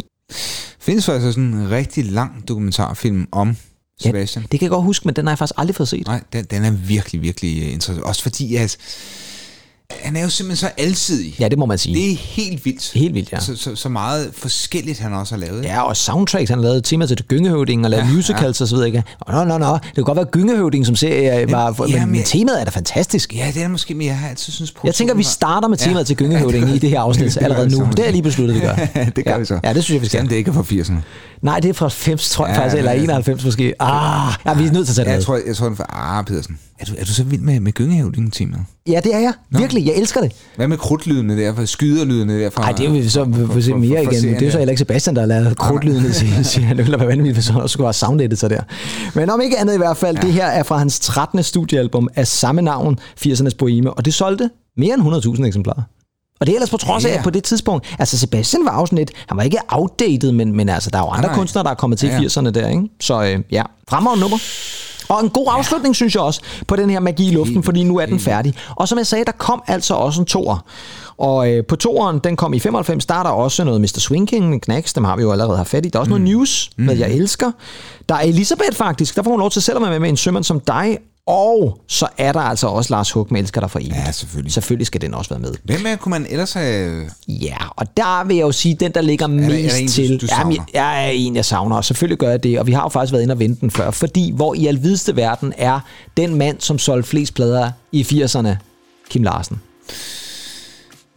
Findes faktisk sådan en rigtig lang dokumentarfilm om Sebastian. Det kan jeg godt huske, men den har jeg faktisk aldrig fået set. Nej, den, den er virkelig, virkelig øh, interessant. Også fordi, at han er jo simpelthen så alsidig. Ja, det må man sige. Det er helt vildt. Helt vildt, ja. Så, så, så meget forskelligt, han også har lavet. Ja, og soundtracks, han har lavet tema til Gyngehøvdingen og lavet ja, Ja, musicals og så videre. Ikke? Nå, nå, nå, det kan godt være Gyngehøvdingen som serie var, men, ja, men, men- temaet er da fantastisk. Ja, det er måske, men jeg har altid synes Jeg tænker, vi starter med temaet til Gyngehøvdingen i det her *laughs* afsnit gør allerede nu. Det er jeg lige besluttet, vi gør. *laughs* det gør ja. vi så. Ja, det synes jeg, vi skal. Selvom det ikke er fra 80'erne. Nej, det er fra 90, tror jeg Ja, faktisk, eller ja, ja. 91 måske. Ah, ja, vi er nødt til at tage det jeg tror, jeg tror, den for... Ah, Pedersen. Er du, er du så vild med, med gyngehævdingen, temaet? Ja, det er jeg. Virkelig, jeg elsker det. Hvad med krudtlydene der, for skyderlydene der fra... Nej, det er jo så vi får se for- mere for igen. Det er så heller ikke Sebastian, der har lavet krudtlydene, siger, *laughs* siger han. Det ville være vanvittigt, hvis han også skulle have soundedit sig der. Men om ikke andet i hvert fald, ja. det her er fra hans 13. studiealbum af samme navn, 80'ernes Boheme, og det solgte mere end 100.000 eksemplarer. Og det er ellers på trods af, Ja. at på det tidspunkt, altså Sebastian var også lidt, han var ikke outdated, men, men altså, der er jo andre nej. kunstnere, der er kommet til Ja, i ja. 80'erne der, ikke? Så øh, ja, fremragende nummer. Og en god afslutning, synes jeg også, på den her magi i luften, fordi nu er den færdig. Og som jeg sagde, der kom altså også en toer. Og øh, på toeren, den kom i 95, der er der også noget Mr. Swing King, Knacks, dem har vi jo allerede haft fat i. Der er også noget news, hvad jeg elsker. Der er Elisabeth faktisk, der får hun lov til selv at være med med en sømand som dig. Og så er der altså også Lars Hug med Elsker dig for evigt. Ja, selvfølgelig. Selvfølgelig skal den også være med. Hvem er, kunne man ellers have... Ja, og der vil jeg jo sige, den der ligger der- mest er der en, du- til... du Jamen, savner? jeg er en, jeg savner, og selvfølgelig gør jeg det. Og vi har jo faktisk været inde og vente den før, fordi hvor i alvideste verden er den mand, som solgte flest plader i 80'erne, Kim Larsen.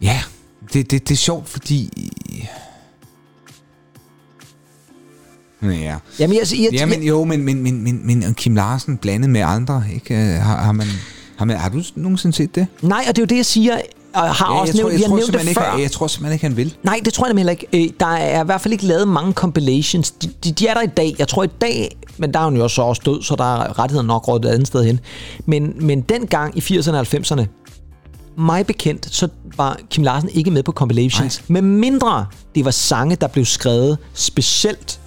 Ja, det, det, det er sjovt, fordi... Ja. Jamen, jeg, jeg, Ja, men jo, men, men, men, men, men Kim Larsen blandet med andre, ikke? Øh, Har, har, man, har, man, har du nogensinde set det? nej, og det er jo det, jeg siger, og har Ja, også jeg, tror, nævnt, jeg, har tror nævnt det ikke, jeg tror simpelthen ikke, han vil. Nej, det tror jeg nemlig heller ikke. Øh, Der er i hvert fald ikke lavet mange compilations. De, de, de er der i dag. Jeg tror i dag, men der er hun jo så også død, så der er rettigheden nok råd et andet sted hen. Men, men dengang i 80'erne og 90'erne, mig bekendt, så var Kim Larsen ikke med på compilations. Med mindre det var sange, der blev skrevet specielt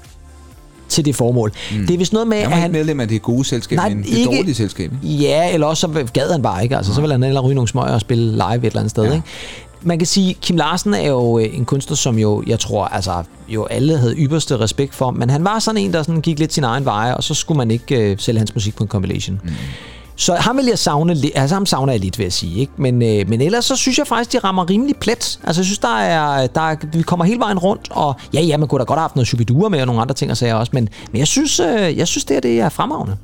til det formål. Mm. Det er vist noget med, Han at var han... medlem af det gode selskab, Nej, men det ikke- dårlige selskab. Ja, eller også så gad han bare ikke. Altså, så ville han ellers ryge nogle smøger og spille live et eller andet sted. Ja. Ikke? Man kan sige, Kim Larsen er jo øh, en kunstner, som jo, jeg tror, altså, jo alle havde ypperste respekt for. Men han var sådan en, der sådan gik lidt sin egen vej, og så skulle man ikke øh, sælge hans musik på en compilation. Mm. Så ham vil jeg savne altså ham savner jeg lidt, vil jeg sige. Ikke? Men, øh, men ellers så synes jeg faktisk, de rammer rimelig plet. Altså jeg synes, der er, der er, vi kommer hele vejen rundt, og ja, ja, man kunne da godt have haft noget Shubidua med og nogle andre ting og sager også, men, men jeg synes, øh, jeg synes det, her, det er fremragende.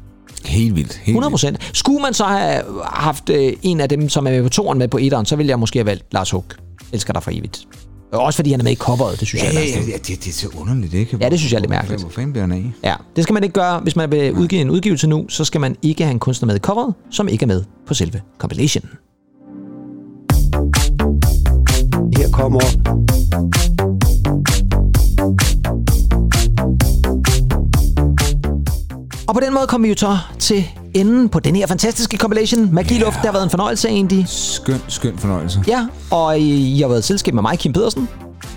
Helt vildt. Helt 100 procent. Skulle man så have haft øh, en af dem, som er med på toren med på etteren, så ville jeg måske have valgt Lars Hug. Elsker dig for evigt. Også fordi han er med i coveret, det synes Ja, jeg er ja, mærkeligt. ja, det, det er så underligt, ikke? Ja, det synes jeg er lidt mærkeligt. Hvor fanden bliver han af? Ja, det skal man ikke gøre. Hvis man vil udgive en udgivelse nu, så skal man ikke have en kunstner med i coveret, som ikke er med på selve compilation. Her kommer Og på den måde kommer vi jo så til enden på den her fantastiske compilation. Magiluft, det har været en fornøjelse egentlig. Skøn, skøn fornøjelse. Ja, og I har været selskab med mig, Kim Pedersen.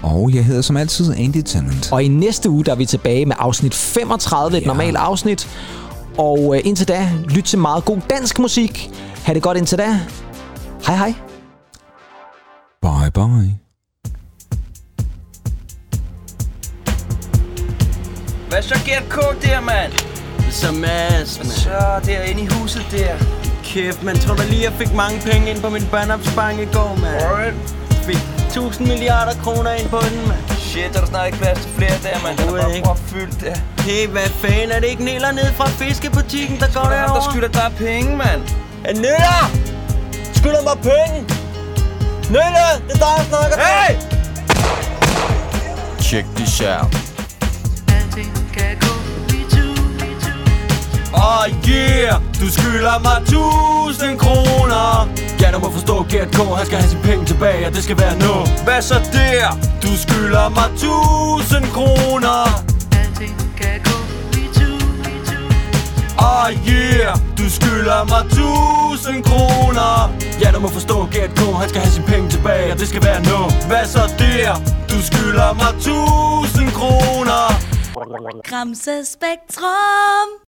Og jeg hedder som altid Andy Tennant. Og i næste uge, der er vi tilbage med afsnit 35, et Ja. normalt afsnit. Og øh, indtil da, lyt til meget god dansk musik. Ha' det godt indtil da. Hej hej. Bye bye. Hvad så GK der, mand? Så Mads, man. Så derinde i huset der. Kæft, man tror da lige, jeg fik mange penge ind på min børneopsparing i går, mand. Alright. Fik 1000 milliarder kroner ind på den, mand. Shit, er der snart ikke plads til flere der, mand? Den er bare ikke. propfyldt der. Hey, hvad fanden er det ikke Niller nede fra fiskebutikken, der går Og der er ham, der derovre? skylder dig penge, mand. Er Niller! Skylder mig penge! Niller, det er dig, jeg snakker! Hey! Check this out. Åh oh yeah, du skylder mig 1000 kroner. Ja, du må forstå GK, han skal have sine penge tilbage, og det skal være nu. Hvad så der? Du skylder mig 1000 kroner. Oh yeah, du skylder mig 1000 kroner. Ja, du må forstå GK, han skal have sine penge tilbage, og det skal være nu. Hvad så der? Du skylder mig 1000 kroner. Gramse Spektrum